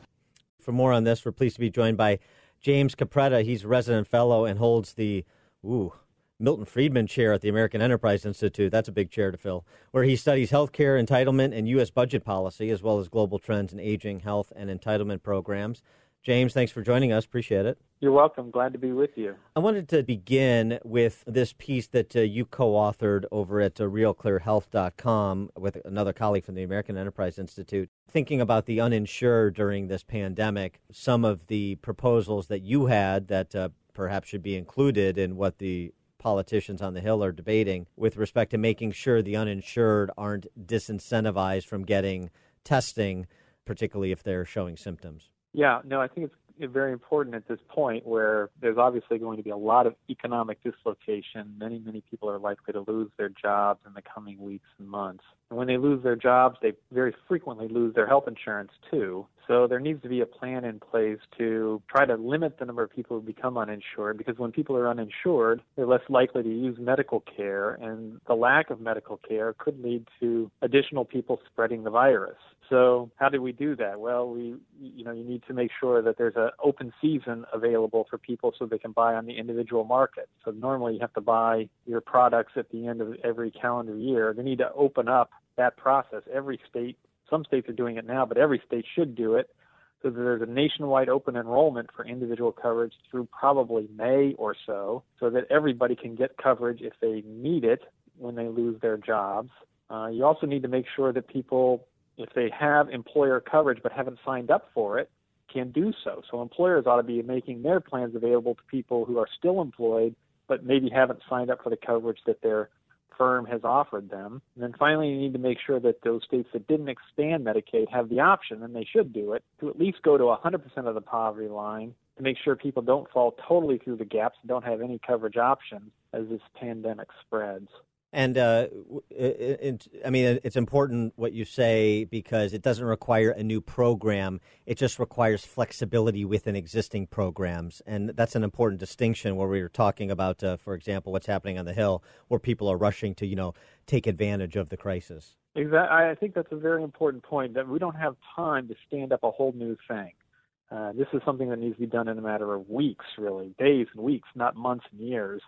For more on this, we're pleased to be joined by James Capretta. He's a resident fellow and holds the ooh Milton Friedman Chair at the American Enterprise Institute. That's a big chair to fill, where he studies healthcare entitlement and U.S. budget policy, as well as global trends in aging, health, and entitlement programs. James, thanks for joining us. Appreciate it. You're welcome. Glad to be with you. I wanted to begin with this piece that uh, you co authored over at uh, realclearhealth.com with another colleague from the American Enterprise Institute. Thinking about the uninsured during this pandemic, some of the proposals that you had that uh, perhaps should be included in what the politicians on the Hill are debating with respect to making sure the uninsured aren't disincentivized from getting testing, particularly if they're showing symptoms. Yeah, no, I think it's very important at this point where there's obviously going to be a lot of economic dislocation. Many, many people are likely to lose their jobs in the coming weeks and months. And when they lose their jobs, they very frequently lose their health insurance too. So there needs to be a plan in place to try to limit the number of people who become uninsured because when people are uninsured, they're less likely to use medical care and the lack of medical care could lead to additional people spreading the virus. So how do we do that? Well, we you know you need to make sure that there's an open season available for people so they can buy on the individual market. So normally you have to buy your products at the end of every calendar year. They need to open up that process. Every state, some states are doing it now, but every state should do it. So that there's a nationwide open enrollment for individual coverage through probably May or so, so that everybody can get coverage if they need it when they lose their jobs. Uh, you also need to make sure that people if they have employer coverage but haven't signed up for it, can do so. So employers ought to be making their plans available to people who are still employed but maybe haven't signed up for the coverage that their firm has offered them. And then finally, you need to make sure that those states that didn't expand Medicaid have the option, and they should do it, to at least go to 100% of the poverty line to make sure people don't fall totally through the gaps and don't have any coverage options as this pandemic spreads. And uh, it, it, I mean, it's important what you say because it doesn't require a new program. It just requires flexibility within existing programs, and that's an important distinction. Where we were talking about, uh, for example, what's happening on the Hill, where people are rushing to, you know, take advantage of the crisis. Exactly. I think that's a very important point that we don't have time to stand up a whole new thing. Uh, this is something that needs to be done in a matter of weeks, really, days and weeks, not months and years.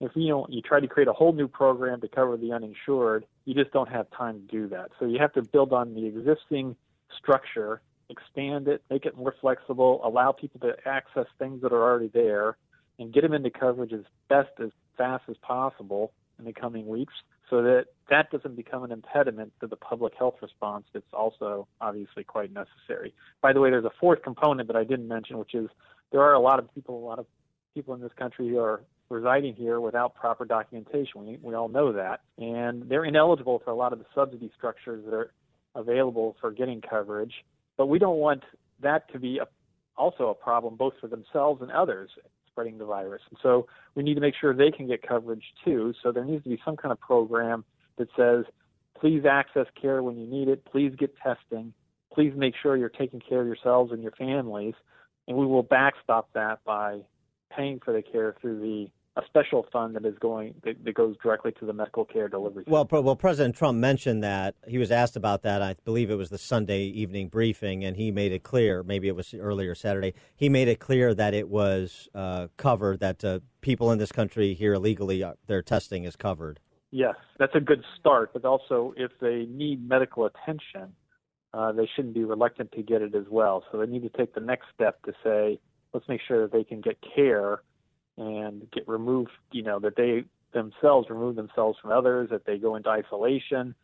If you know you try to create a whole new program to cover the uninsured, you just don't have time to do that. So you have to build on the existing structure, expand it, make it more flexible, allow people to access things that are already there, and get them into coverage as best as fast as possible in the coming weeks so that that doesn't become an impediment to the public health response that's also obviously quite necessary. By the way, there's a fourth component that I didn't mention, which is there are a lot of people, a lot of people in this country who are residing here without proper documentation. We, we all know that. And they're ineligible for a lot of the subsidy structures that are available for getting coverage. But we don't want that to be a, also a problem both for themselves and others spreading the virus. And so we need to make sure they can get coverage too. So there needs to be some kind of program that says, please access care when you need it, please get testing, please make sure you're taking care of yourselves and your families, and we will backstop that by paying for the care through the a special fund that is going that, that goes directly to the medical care delivery. Well, pro- well, President Trump mentioned that he was asked about that. I believe it was the Sunday evening briefing, and he made it clear. Maybe it was earlier Saturday. He made it clear that it was uh, covered. That uh, people in this country here illegally, uh, their testing is covered. Yes, that's a good start. But also, if they need medical attention, uh, they shouldn't be reluctant to get it as well. So they need to take the next step to say, let's make sure that they can get care and get removed, you know, that they themselves remove themselves from others, that they go into isolation,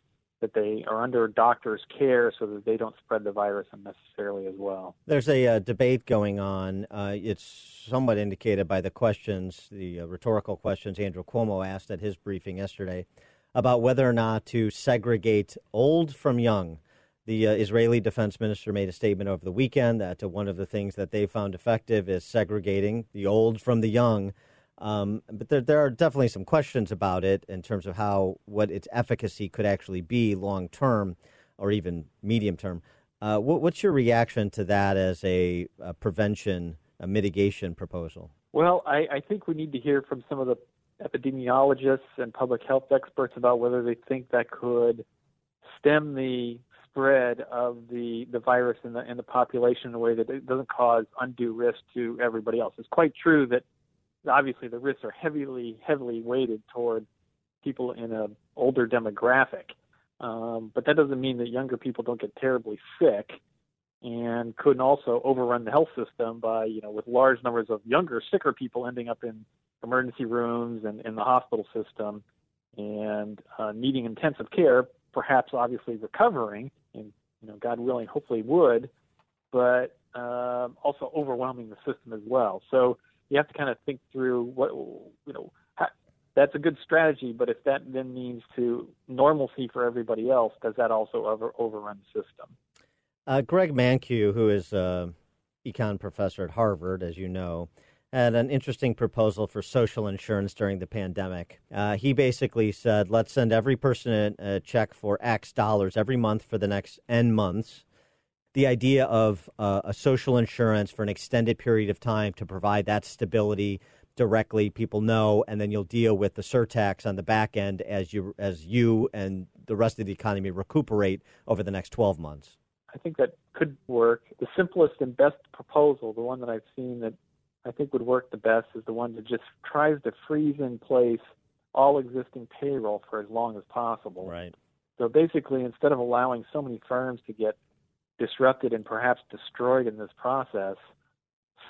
that they are under doctor's care so that they don't spread the virus unnecessarily as well. There's a uh, debate going on. Uh, it's somewhat indicated by the questions, the uh, rhetorical questions Andrew Cuomo asked at his briefing yesterday about whether or not to segregate old from young. The uh, Israeli defense minister made a statement over the weekend that uh, one of the things that they found effective is segregating the old from the young. Um, but there, there are definitely some questions about it in terms of how what its efficacy could actually be long term or even medium term. Uh, what, what's your reaction to that as a, a prevention, a mitigation proposal? Well, I, I think we need to hear from some of the epidemiologists and public health experts about whether they think that could stem the spread of the, the virus in the in the population in a way that it doesn't cause undue risk to everybody else. It's quite true that obviously the risks are heavily heavily weighted toward people in a older demographic, um, but that doesn't mean that younger people don't get terribly sick and couldn't also overrun the health system by you know with large numbers of younger sicker people ending up in emergency rooms and in the hospital system and uh, needing intensive care perhaps obviously recovering and you know God willing hopefully would but um, also overwhelming the system as well. So you have to kind of think through what you know how, that's a good strategy but if that then means to normalcy for everybody else does that also over, overrun the system? Uh, Greg Mankiw, who is an econ professor at Harvard, as you know, had an interesting proposal for social insurance during the pandemic. Uh, he basically said, let's send every person a, a, check for X dollars every month for the next N months. The idea of uh, a social insurance for an extended period of time to provide that stability directly, people know, and then you'll deal with the surtax on the back end as you as you and the rest of the economy recuperate over the next 12 months. I think that could work. The simplest and best proposal, the one that I've seen that I think would work the best, is the one that just tries to freeze in place all existing payroll for as long as possible. Right. So basically, instead of allowing so many firms to get disrupted and perhaps destroyed in this process,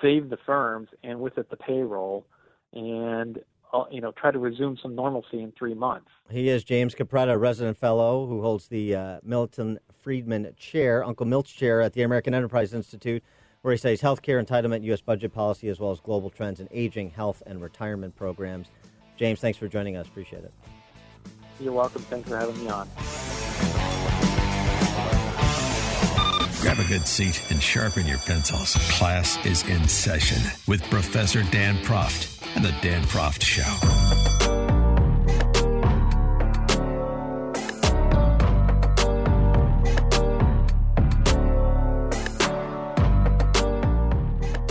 save the firms and with it the payroll, and uh, you know try to resume some normalcy in three months. He is James Capretta, resident fellow who holds the uh, Milton Friedman Chair, Uncle Milt's Chair at the American Enterprise Institute, where he studies healthcare entitlement, U.S. budget policy, as well as global trends in aging, health, and retirement programs. James, thanks for joining us. Appreciate it. You're welcome. Thanks for having me on. Grab a good seat and sharpen your pencils. Class is in session with Professor Dan Proft and the Dan Proft Show.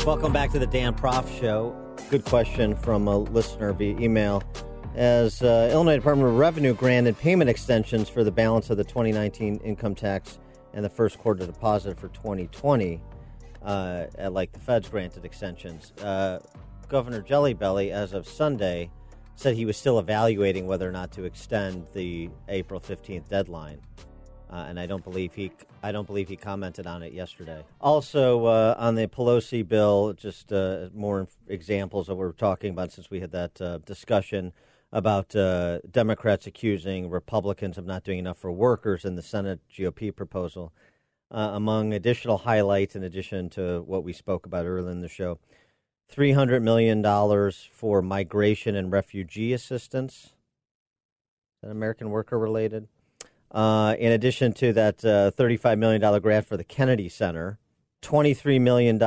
Welcome back to the Dan Proft Show. Good question from a listener via email. As uh, Illinois Department of Revenue granted payment extensions for the balance of the 2019 income tax and the first quarter deposit for 2020, uh, like the feds granted extensions. Uh, Governor Jellybelly, as of Sunday, said he was still evaluating whether or not to extend the April 15th deadline. Uh, and I don't believe he I don't believe he commented on it yesterday. Also uh, on the Pelosi bill, just uh, more examples that we're talking about since we had that uh, discussion about uh, Democrats accusing Republicans of not doing enough for workers in the Senate GOP proposal. Uh, among additional highlights, in addition to what we spoke about earlier in the show, $300 million for migration and refugee assistance. Is that American worker related? Uh, in addition to that uh, $35 million grant for the Kennedy Center, $23 million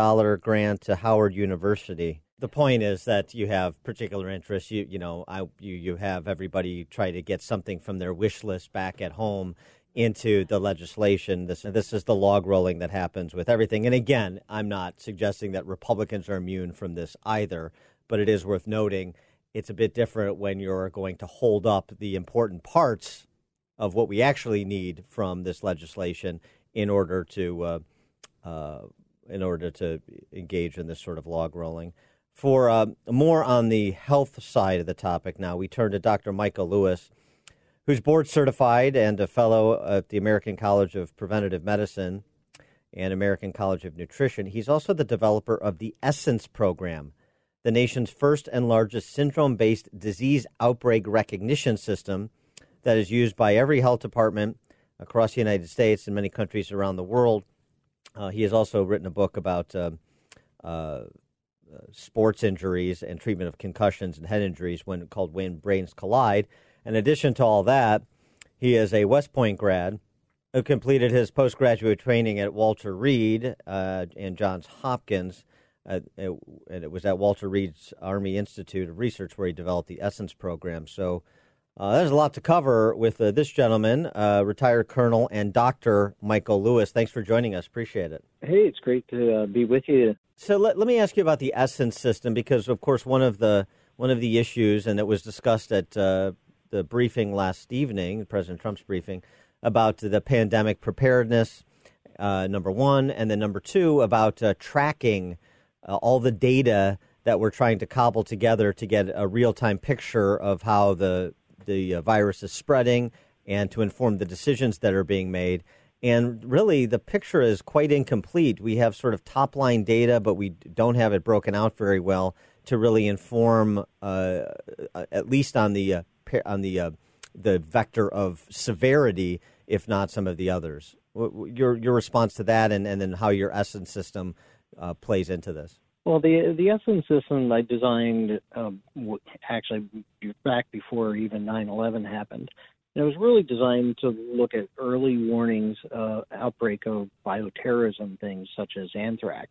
grant to Howard University. The point is that you have particular interests. You, you know, I, you, you have everybody try to get something from their wish list back at home into the legislation. This this is the log rolling that happens with everything. And again, I'm not suggesting that Republicans are immune from this either, but it is worth noting it's a bit different when you're going to hold up the important parts of what we actually need from this legislation in order to uh, uh, in order to engage in this sort of log rolling. For uh, more on the health side of the topic, now we turn to Dr. Michael Lewis who's board certified and a fellow at the American College of Preventive Medicine and American College of Nutrition. He's also the developer of the Essence program, the nation's first and largest syndrome based disease outbreak recognition system that is used by every health department across the United States and many countries around the world. Uh, he has also written a book about uh, uh, sports injuries and treatment of concussions and head injuries when called When Brains Collide. In addition to all that, he is a West Point grad who completed his postgraduate training at Walter Reed uh, and Johns Hopkins. And it was at Walter Reed's Army Institute of Research where he developed the Essence program. So uh, there's a lot to cover with uh, this gentleman, uh, retired Colonel and Dr. Michael Lewis. Thanks for joining us. Appreciate it. Hey, it's great to uh, be with you. So let, let me ask you about the Essence system because, of course, one of the one of the issues, and it was discussed at uh, the briefing last evening, President Trump's briefing, about the pandemic preparedness. Uh, number one, and then number two about tracking all the data that we're trying to cobble together to get a real time picture of how the the uh, virus is spreading and to inform the decisions that are being made. And really, the picture is quite incomplete. We have sort of top line data, but we don't have it broken out very well to really inform, uh, uh at least on the uh, on the uh, the vector of severity, if not some of the others. Your your response to that, and, and then how your essence system uh, plays into this. Well, the the Essence system I designed um, actually back before even 9/11 happened. And it was really designed to look at early warnings, uh, outbreak of bioterrorism things such as anthrax.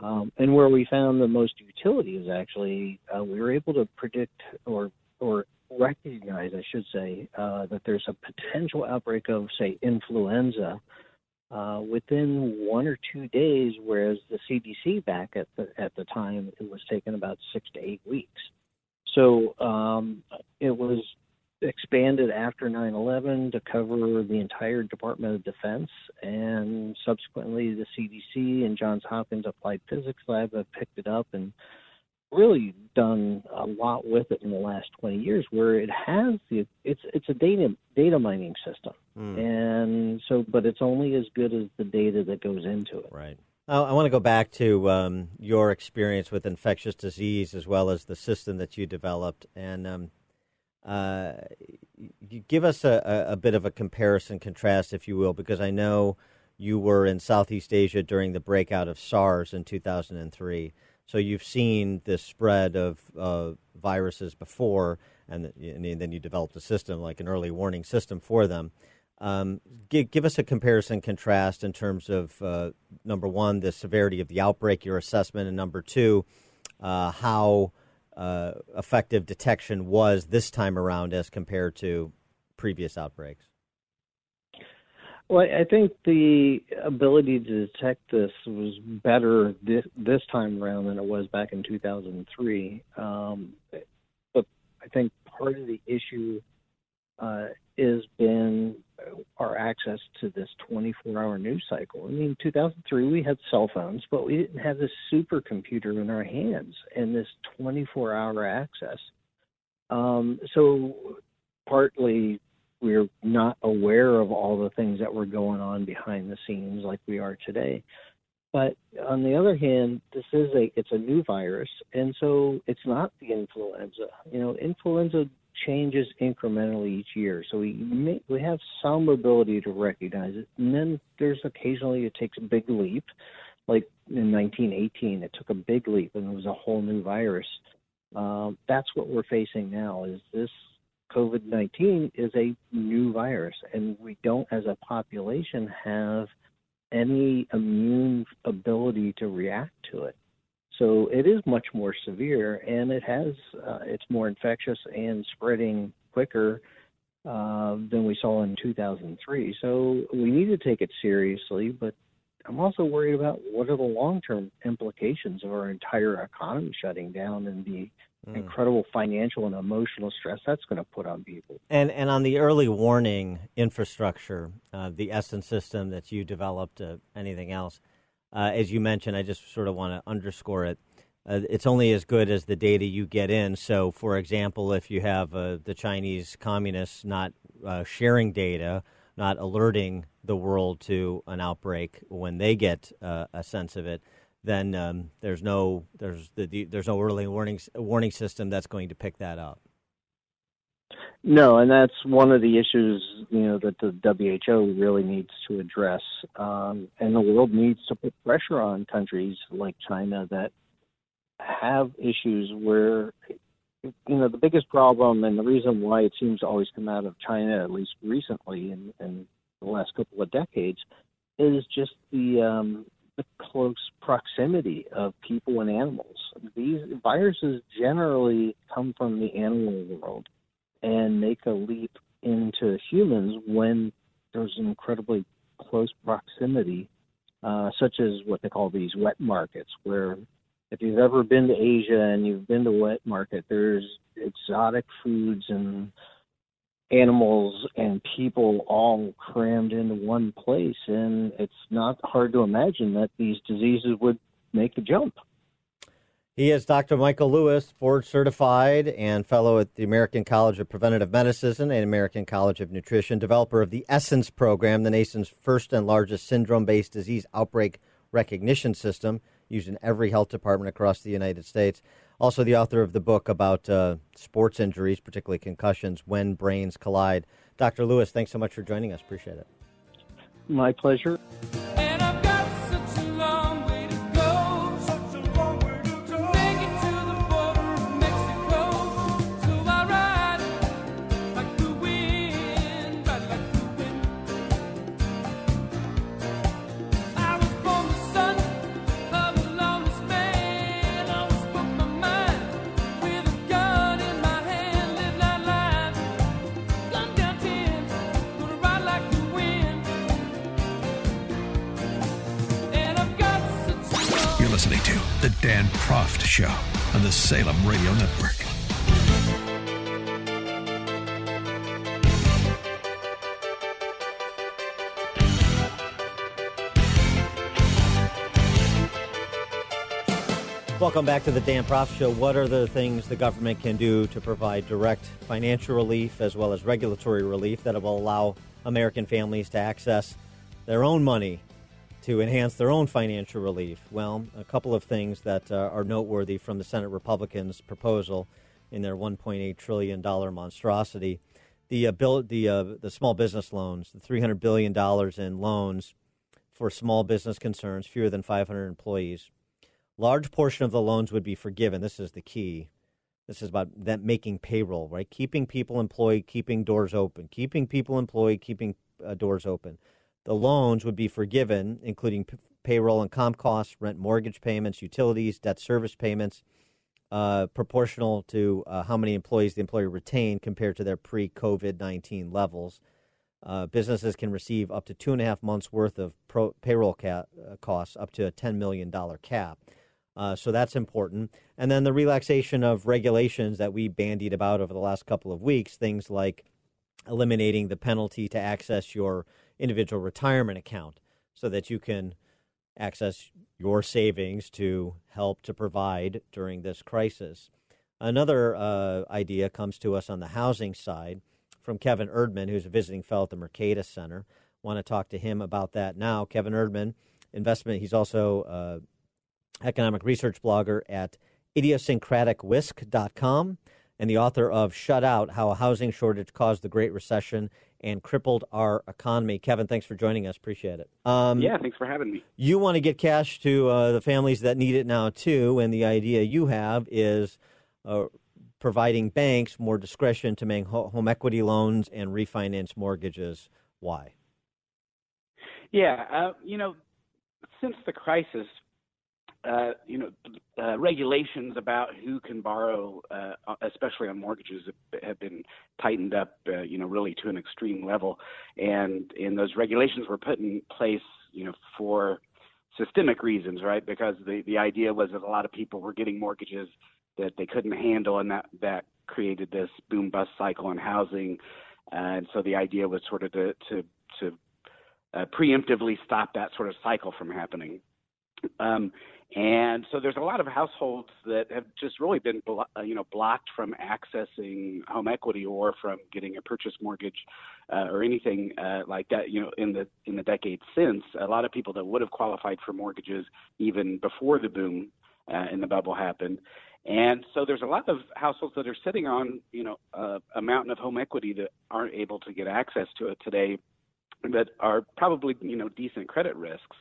Um, and where we found the most utility is actually uh, we were able to predict or or recognize, I should say, uh, that there's a potential outbreak of, say, influenza uh, within one or two days, whereas the CDC back at the at the time it was taking about six to eight weeks. So um, it was expanded after 9/11 to cover the entire Department of Defense, and subsequently the CDC and Johns Hopkins Applied Physics Lab have picked it up and really done a lot with it in the last 20 years where it has the it's it's a data data mining system mm. and so but it's only as good as the data that goes into it right I want to go back to um, your experience with infectious disease as well as the system that you developed and um, uh, you give us a, a, bit of a comparison contrast if you will because I know you were in Southeast Asia during the breakout of SARS in 2003 so you've seen this spread of uh, viruses before, and, and, then you developed a system like an early warning system for them. Um, give, give, us a comparison contrast in terms of uh, number one, the severity of the outbreak, your assessment, and number two, uh, how uh, effective detection was this time around as compared to previous outbreaks. Well, I think the ability to detect this was better this, this time around than it was back in 2003. Um, but I think part of the issue uh, has been our access to this 24-hour news cycle. I mean, 2003 we had cell phones, but we didn't have this supercomputer in our hands and this 24-hour access. Um, so partly we're not aware of all the things that were going on behind the scenes like we are today. But on the other hand, this is a it's a new virus, and so it's not the influenza. You know, influenza changes incrementally each year, so we may, we have some ability to recognize it. And then there's occasionally it takes a big leap, like in 1918, it took a big leap and it was a whole new virus. Um, that's what we're facing now. Is this COVID 19 is a new virus, and we don't, as a population, have any immune ability to react to it. So it is much more severe, and it has uh, it's more infectious and spreading quicker uh, than we saw in 2003. So we need to take it seriously, but I'm also worried about what are the long-term implications of our entire economy shutting down and the mm. incredible financial and emotional stress that's going to put on people. And and on the early warning infrastructure, uh, the Essence system that you developed, uh, anything else, uh, as you mentioned, I just sort of want to underscore it. Uh, it's only as good as the data you get in. So, for example, if you have uh, the Chinese communists not uh, sharing data, not alerting the world to an outbreak when they get a sense of it, then um, there's no there's the, the, there's no early warning warning system that's going to pick that up. No, and that's one of the issues you know that the WHO really needs to address, um, and the world needs to put pressure on countries like China that have issues where you know the biggest problem and the reason why it seems to always come out of China, at least recently in, in the last couple of decades, is just the um, the close proximity of people and animals. These viruses generally come from the animal world and make a leap into humans when there's an incredibly close proximity, uh, such as what they call these wet markets, where if you've ever been to Asia and you've been to a wet market, there's exotic foods and animals and people all crammed into one place, and it's not hard to imagine that these diseases would make the jump. He is Dr. Michael Lewis, board certified and fellow at the American College of Preventive Medicine and American College of Nutrition, developer of the Essence program, the nation's first and largest syndrome based disease outbreak recognition system used in every health department across the United States. Also, the author of the book about uh, sports injuries, particularly concussions, when brains collide. Dr. Lewis, thanks so much for joining us. Appreciate it. My pleasure. Dan Proft Show on the Salem Radio Network. Welcome back to the Dan Proft Show. What are the things the government can do to provide direct financial relief as well as regulatory relief that will allow American families to access their own money to enhance their own financial relief? Well, a couple of things that uh, are noteworthy from the Senate Republicans' proposal in their 1.8 trillion dollar monstrosity. The uh, bill, the uh, the small business loans, the 300 billion dollars in loans for small business concerns, fewer than 500 employees. Large portion of the loans would be forgiven. This is the key. This is about that making payroll, right? Keeping people employed, keeping doors open, keeping people employed, keeping uh, doors open. The loans would be forgiven, including p- payroll and comp costs, rent, mortgage payments, utilities, debt service payments, uh, proportional to uh, how many employees the employer retained compared to their pre-COVID nineteen levels. Uh, businesses can receive up to two and a half months worth of pro- payroll ca- uh, costs, up to a ten million dollar cap. Uh, so that's important. And then the relaxation of regulations that we bandied about over the last couple of weeks, things like eliminating the penalty to access your individual retirement account so that you can access your savings to help to provide during this crisis. Another uh, idea comes to us on the housing side from Kevin Erdmann, who's a visiting fellow at the Mercatus Center. Want to talk to him about that now. Kevin Erdmann, investment. He's also uh, economic research blogger at idiosyncraticwhisk.com and the author of Shut Out How a Housing Shortage Caused the Great Recession and Crippled Our Economy. Kevin, thanks for joining us. Appreciate it. Um, yeah, thanks for having me. You want to get cash to uh, the families that need it now, too, and the idea you have is uh, providing banks more discretion to make ho- home equity loans and refinance mortgages. Why? Yeah, uh, you know, since the crisis, uh, you know, uh, regulations about who can borrow, uh, especially on mortgages, have been tightened up, uh, you know, really to an extreme level, and and those regulations were put in place, you know, for systemic reasons, right? Because the the idea was that a lot of people were getting mortgages that they couldn't handle, and that that created this boom bust cycle in housing, and so the idea was sort of to to to uh, preemptively stop that sort of cycle from happening. Um, and so there's a lot of households that have just really been, uh, you know, blocked from accessing home equity or from getting a purchase mortgage uh, or anything uh, like that. You know, in the in the decades since, a lot of people that would have qualified for mortgages even before the boom uh, and the bubble happened. And so there's a lot of households that are sitting on, you know, uh, a mountain of home equity that aren't able to get access to it today, that are probably, you know, decent credit risks.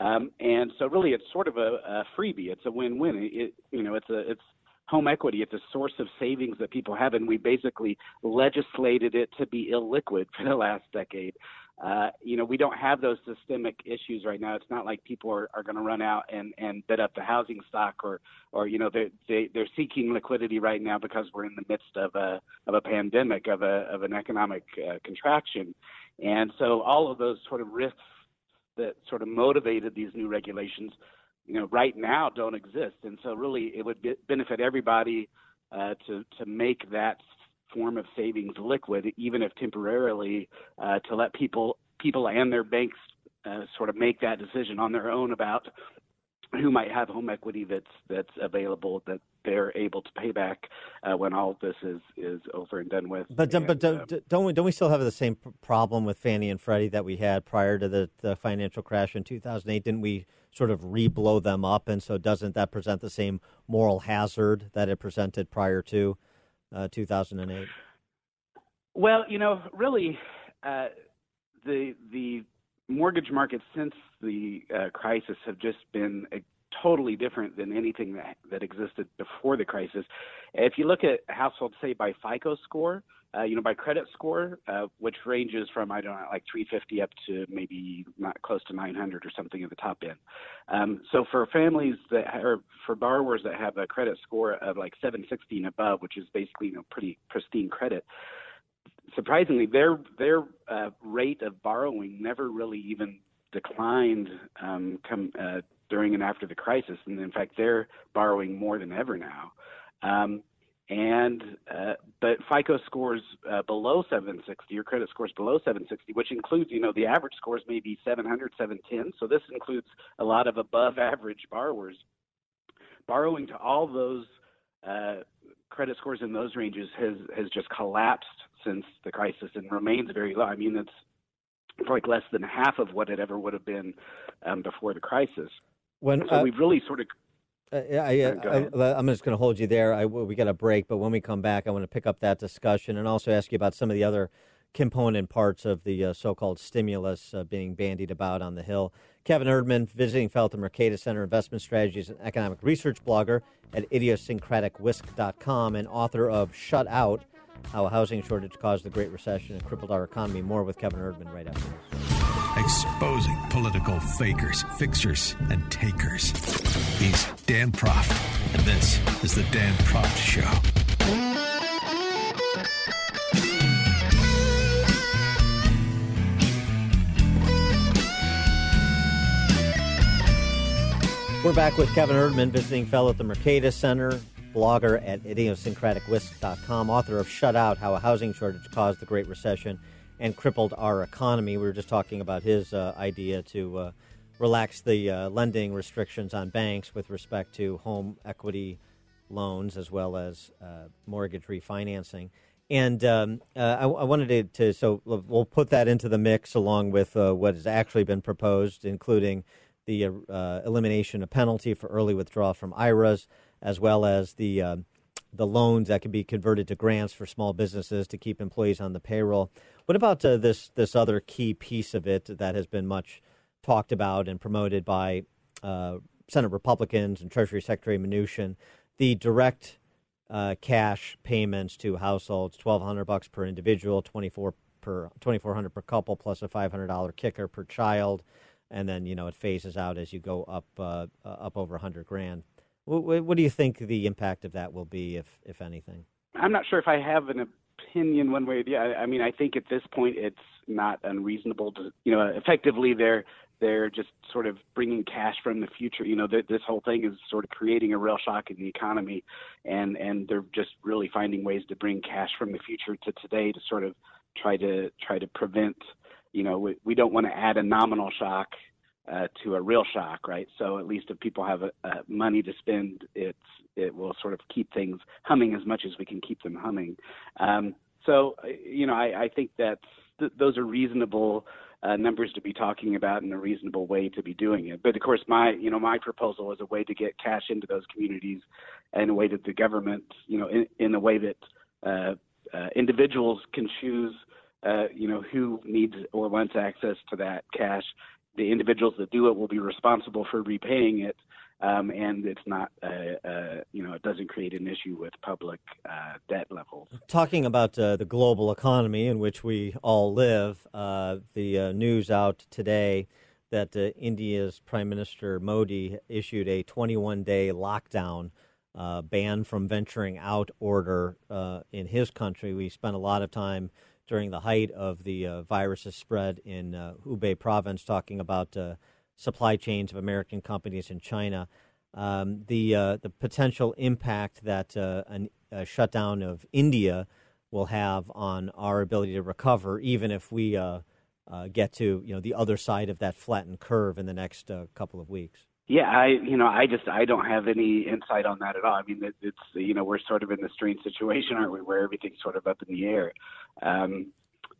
Um, and so really, it's sort of a, a freebie. It's a win-win. It, you know, it's a it's home equity. It's a source of savings that people have, and we basically legislated it to be illiquid for the last decade. Uh, you know, we don't have those systemic issues right now. It's not like people are, are going to run out and, and bid up the housing stock or, or you know, they, they, they're seeking liquidity right now because we're in the midst of a, of a pandemic, of, a, of an economic uh, contraction. And so all of those sort of risks that sort of motivated these new regulations, you know, right now don't exist. And so really it would be, benefit everybody uh, to, to make that form of savings liquid, even if temporarily, uh, to let people people and their banks uh, sort of make that decision on their own about who might have home equity that's that's available that they're able to pay back uh, when all of this is is over and done with. But and, but don't, don't we don't we still have the same problem with Fannie and Freddie that we had prior to the, the financial crash in 2008? Didn't we sort of re-blow them up, and so doesn't that present the same moral hazard that it presented prior to uh, 2008? Well, you know, really, uh, the the mortgage markets since the uh, crisis have just been a, totally different than anything that that existed before the crisis. If you look at households, say by FICO score, uh, you know, by credit score, uh, which ranges from I don't know, like 350 up to maybe not close to 900 or something at the top end. Um, so for families that are for borrowers that have a credit score of like 760 and above, which is basically you know pretty pristine credit, surprisingly, their their uh, rate of borrowing never really even declined um, come uh, during and after the crisis, and in fact, they're borrowing more than ever now. Um, and uh, but FICO scores uh, below 760, your credit scores below 760, which includes, you know, the average scores maybe 700, 710. So this includes a lot of above average borrowers. Borrowing to all those uh, credit scores in those ranges has has just collapsed since the crisis and remains very low. I mean, it's like less than half of what it ever would have been um, before the crisis. When so uh, we've really sort of uh, I, I, am just going to hold you there. I, we got a break, but when we come back, I want to pick up that discussion and also ask you about some of the other component parts of the uh, so-called stimulus uh, being bandied about on the Hill. Kevin Erdmann, visiting the Mercatus Center Investment Strategies and Economic Research blogger at idiosyncraticwhisk.com and author of Shut Out, How a Housing Shortage Caused the Great Recession and Crippled Our Economy. More with Kevin Erdmann right after this. Exposing political fakers, fixers, and takers. He's Dan Proft, and this is The Dan Proft Show. We're back with Kevin Erdmann, visiting fellow at the Mercatus Center, blogger at idiosyncraticwhisk.com, author of Shut Out How a Housing Shortage Caused the Great Recession and Crippled Our Economy. We were just talking about his uh, idea to uh, relax the uh, lending restrictions on banks with respect to home equity loans as well as uh, mortgage refinancing. And um, uh, I, I, wanted to, to, so we'll put that into the mix along with uh, what has actually been proposed, including the elimination of penalty for early withdrawal from IRAs, as well as the uh, the loans that can be converted to grants for small businesses to keep employees on the payroll. What about uh, this this other key piece of it that has been much talked about and promoted by uh, Senate Republicans and Treasury Secretary Mnuchin, the direct uh, cash payments to households, twelve hundred bucks per individual, twenty four per twenty four hundred per couple, plus a five hundred dollar kicker per child and then you know it phases out as you go up uh, up over 100 grand. What, what, do you think the impact of that will be, if if anything? I'm not sure if I have an opinion one way. or the other. I mean, I think at this point it's not unreasonable to, you know, effectively they're they're just sort of bringing cash from the future. You know, this whole thing is sort of creating a real shock in the economy, and and they're just really finding ways to bring cash from the future to today to sort of try to try to prevent you know, we, we don't want to add a nominal shock uh, to a real shock, right? So at least if people have a, a money to spend, it's it will sort of keep things humming as much as we can keep them humming. Um, so you know, I, I think that th- those are reasonable uh, numbers to be talking about and a reasonable way to be doing it. But of course, my you know my proposal is a way to get cash into those communities, and a way that the government you know in, in a way that uh, uh, individuals can choose uh, you know who needs or wants access to that cash. The individuals that do it will be responsible for repaying it um, and it's not, uh, uh, you know, it doesn't create an issue with public uh, debt levels. Talking about uh, the global economy in which we all live, uh, the uh, news out today that India's Prime Minister Modi issued a 21 day lockdown. ban from venturing out order in his country. We spent a lot of time during the height of the virus's spread in Hubei province talking about supply chains of American companies in China. Um, the uh, the potential impact that uh, an, a shutdown of India will have on our ability to recover, even if we uh, uh get to you know the other side of that flattened curve in the next uh, couple of weeks. Yeah, I you know I just I don't have any insight on that at all. I mean it, it's you know we're sort of in this strange situation, aren't we, where everything's sort of up in the air. Um,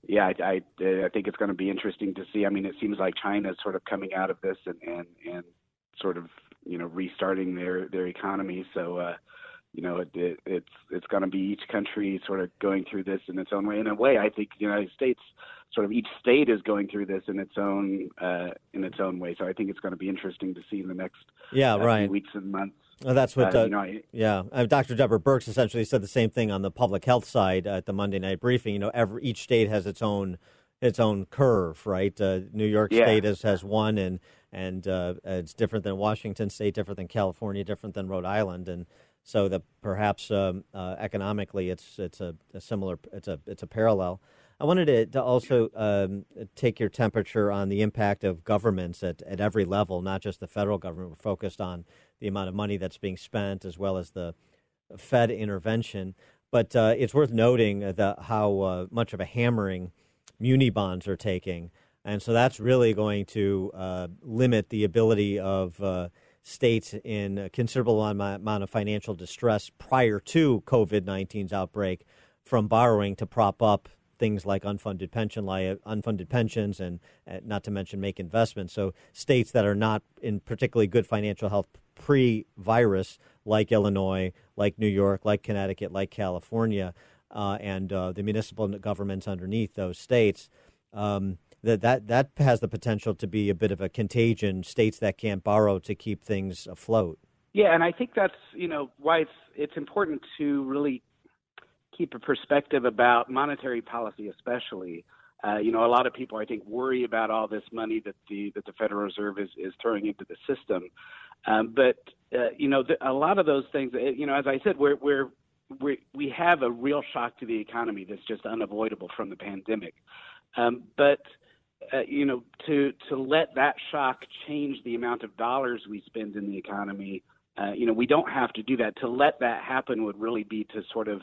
yeah, I, I, I think it's going to be interesting to see. I mean, it seems like China is sort of coming out of this and and and sort of you know restarting their their economy. So uh, you know, it, it, it's it's going to be each country sort of going through this in its own way. In a way, I think the United States, sort of each state is going through this in its own uh, in its own way. So I think it's going to be interesting to see in the next yeah uh, right weeks and months. Well, that's what, uh, uh, you know, I, yeah. Uh, Dr. Deborah Birx essentially said the same thing on the public health side at the Monday night briefing. You know, every each state has its own its own curve, right? Uh, New York Yeah. State has, has one, and and uh, it's different than Washington State, different than California, different than Rhode Island, and so that perhaps um, uh, economically it's it's a, a similar it's a it's a parallel. I wanted to, to also um, take your temperature on the impact of governments at, at every level, not just the federal government. We're focused on the amount of money that's being spent as well as the Fed intervention. But uh, it's worth noting the, how uh, much of a hammering muni bonds are taking. And so that's really going to uh, limit the ability of uh, states in a considerable amount of financial distress prior to COVID 19's outbreak from borrowing to prop up things like unfunded pension li- unfunded pensions and uh, not to mention make investments. So states that are not in particularly good financial health pre-virus, like Illinois, like New York, like Connecticut, like California, uh, and uh, the municipal governments underneath those states. Um, that, that that has the potential to be a bit of a contagion. States that can't borrow to keep things afloat. Yeah, and I think that's you know why it's it's important to really keep a perspective about monetary policy, especially. Uh, you know, a lot of people I think worry about all this money that the that the Federal Reserve is is throwing into the system, um, but uh, you know, the, a lot of those things. uh, You know, as I said, we're we're we we have a real shock to the economy that's just unavoidable from the pandemic. Um, but uh, you know, to to let that shock change the amount of dollars we spend in the economy, uh, you know, we don't have to do that. To let that happen would really be to sort of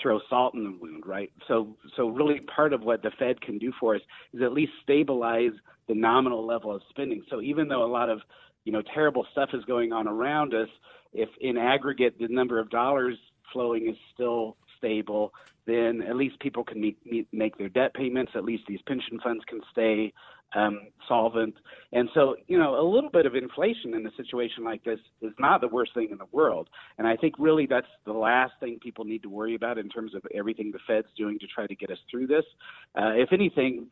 throw salt in the wound, right? So, so really, part of what the Fed can do for us is at least stabilize the nominal level of spending. So, even though a lot of you know terrible stuff is going on around us, if in aggregate the number of dollars flowing is still stable, then at least people can meet, meet, make their debt payments. At least these pension funds can stay um, solvent. And so, you know, a little bit of inflation in a situation like this is not the worst thing in the world. And I think really that's the last thing people need to worry about in terms of everything the Fed's doing to try to get us through this. Uh, if anything,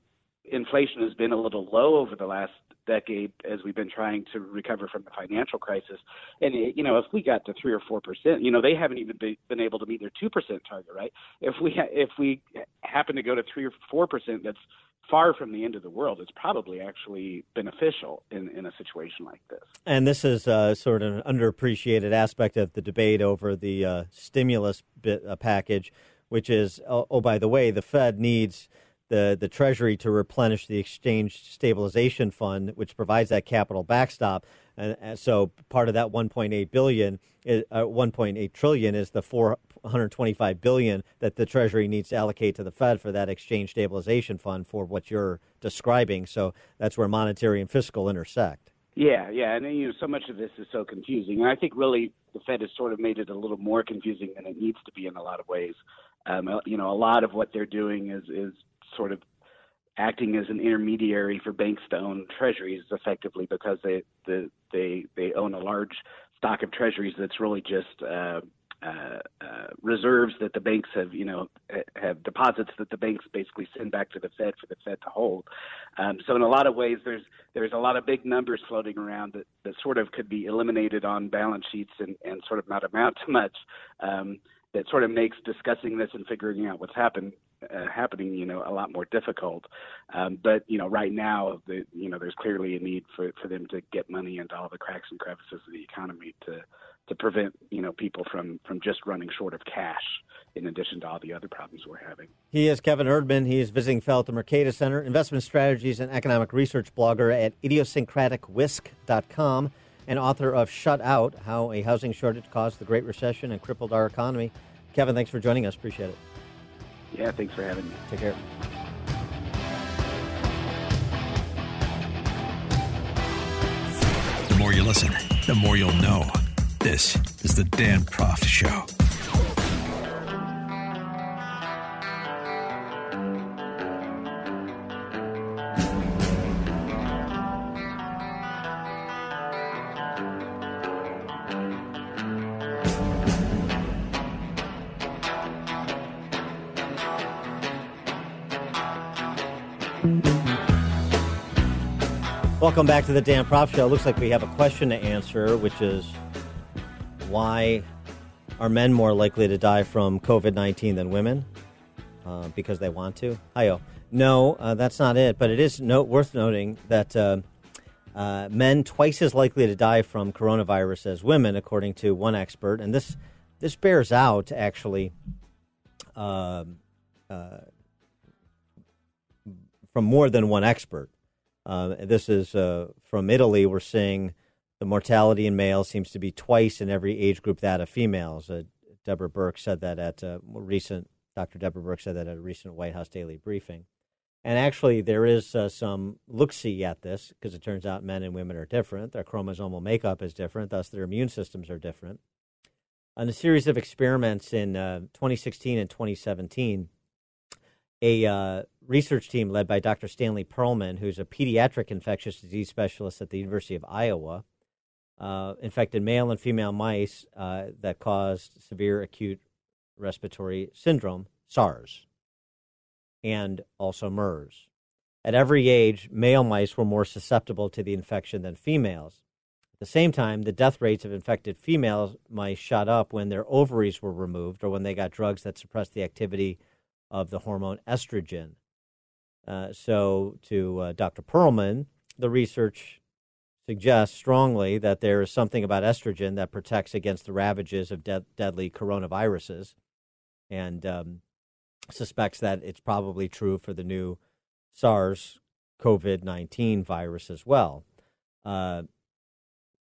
inflation has been a little low over the last decade as we've been trying to recover from the financial crisis. And you know, if we got to three or four percent, you know, they haven't even be, been able to meet their two percent target, right? If we ha- if we happen to go to three or four percent, that's far from the end of the world. It's probably actually beneficial in, in a situation like this. And this is uh, sort of an underappreciated aspect of the debate over the uh, stimulus bit, uh, package, which is oh, oh, by the way, the Fed needs the, the Treasury to replenish the Exchange Stabilization Fund, which provides that capital backstop. And, so part of that 1.8 billion, is, uh, 1.8 trillion, is the 425 billion that the Treasury needs to allocate to the Fed for that Exchange Stabilization Fund for what you're describing. So that's where monetary and fiscal intersect. Yeah, yeah, and you know, so much of this is so confusing, and I think really the Fed has sort of made it a little more confusing than it needs to be in a lot of ways. Um, you know, a lot of what they're doing is is sort of acting as an intermediary for banks to own treasuries effectively because they the, they they own a large stock of treasuries that's really just uh, uh, uh, reserves that the banks have, you know, have deposits that the banks basically send back to the Fed for the Fed to hold. Um, so in a lot of ways, there's there's a lot of big numbers floating around that, that sort of could be eliminated on balance sheets and, and sort of not amount to much. Um, that sort of makes discussing this and figuring out what's happened uh, happening, you know, a lot more difficult. Um, but you know, right now, the, you know, there's clearly a need for for them to get money into all the cracks and crevices of the economy to to prevent you know people from from just running short of cash. In addition to all the other problems we're having. He is Kevin Erdmann. He is visiting fellow at the Mercatus Center, investment strategies and economic research blogger at idiosyncraticwhisk.com, and author of Shut Out How a Housing Shortage Caused the Great Recession and Crippled Our Economy. Kevin, thanks for joining us. Appreciate it. Yeah, thanks for having me. Take care. The more you listen, the more you'll know. This is the Dan Proft Show. Welcome back to the Dan Proft Show. Looks like we have a question to answer, which is why are men more likely to die from COVID 19 than women? Uh, because they want to? Hiyo. No, uh, that's not it. But it is note, worth noting that uh, uh, men twice as likely to die from coronavirus as women, according to one expert. And this this bears out actually um, uh, from more than one expert. Uh, this is uh, from Italy. We're seeing the mortality in males seems to be twice in every age group that of females. Uh, Deborah Burke said that at a recent, Dr. Deborah Birx said that at a recent White House daily briefing. And actually, there is uh, some look see at this because it turns out men and women are different. Their chromosomal makeup is different, thus, their immune systems are different. On a series of experiments in uh, 2016 and 2017, a uh, research team led by Dr. Stanley Perlman, who's a pediatric infectious disease specialist at the University of Iowa, uh, infected male and female mice uh, that caused severe acute respiratory syndrome, SARS, and also MERS. At every age, male mice were more susceptible to the infection than females. At the same time, the death rates of infected female mice shot up when their ovaries were removed or when they got drugs that suppressed the activity of the hormone estrogen. Uh, so, to uh, Dr. Perlman, the research suggests strongly that there is something about estrogen that protects against the ravages of de- deadly coronaviruses, and um, suspects that it's probably true for the new SARS COVID 19 virus as well. Uh,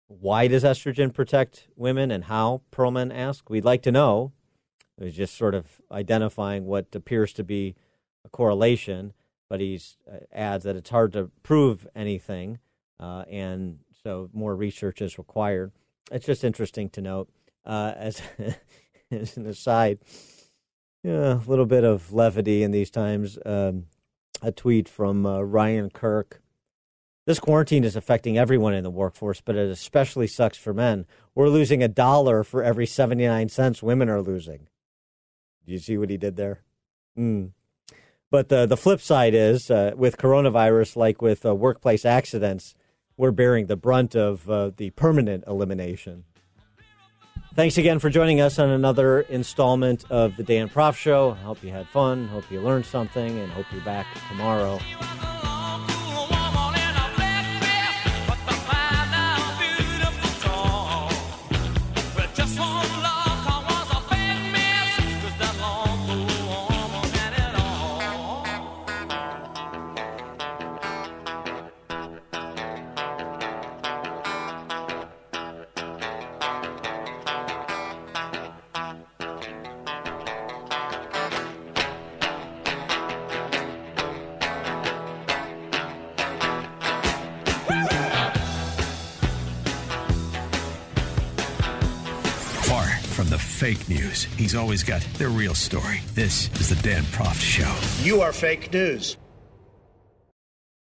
why does estrogen protect women and how? Perlman asked. We'd like to know. It was just sort of identifying what appears to be a correlation, but he uh, adds that it's hard to prove anything, uh, and so more research is required. It's just interesting to note. Uh, as, as an aside, a little bit of levity in these times. Um, a tweet from uh, Ryan Kirk. This quarantine is affecting everyone in the workforce, but it especially sucks for men. We're losing a dollar for every 79 cents women are losing. Do you see what he did there? Mm. But the the flip side is uh, with coronavirus, like with uh, workplace accidents, we're bearing the brunt of uh, the permanent elimination. Thanks again for joining us on another installment of the Dan Proft Show. I hope you had fun. Hope you learned something, and hope you're back tomorrow. He's always got the real story. This is the Dan Proft Show. You are fake news.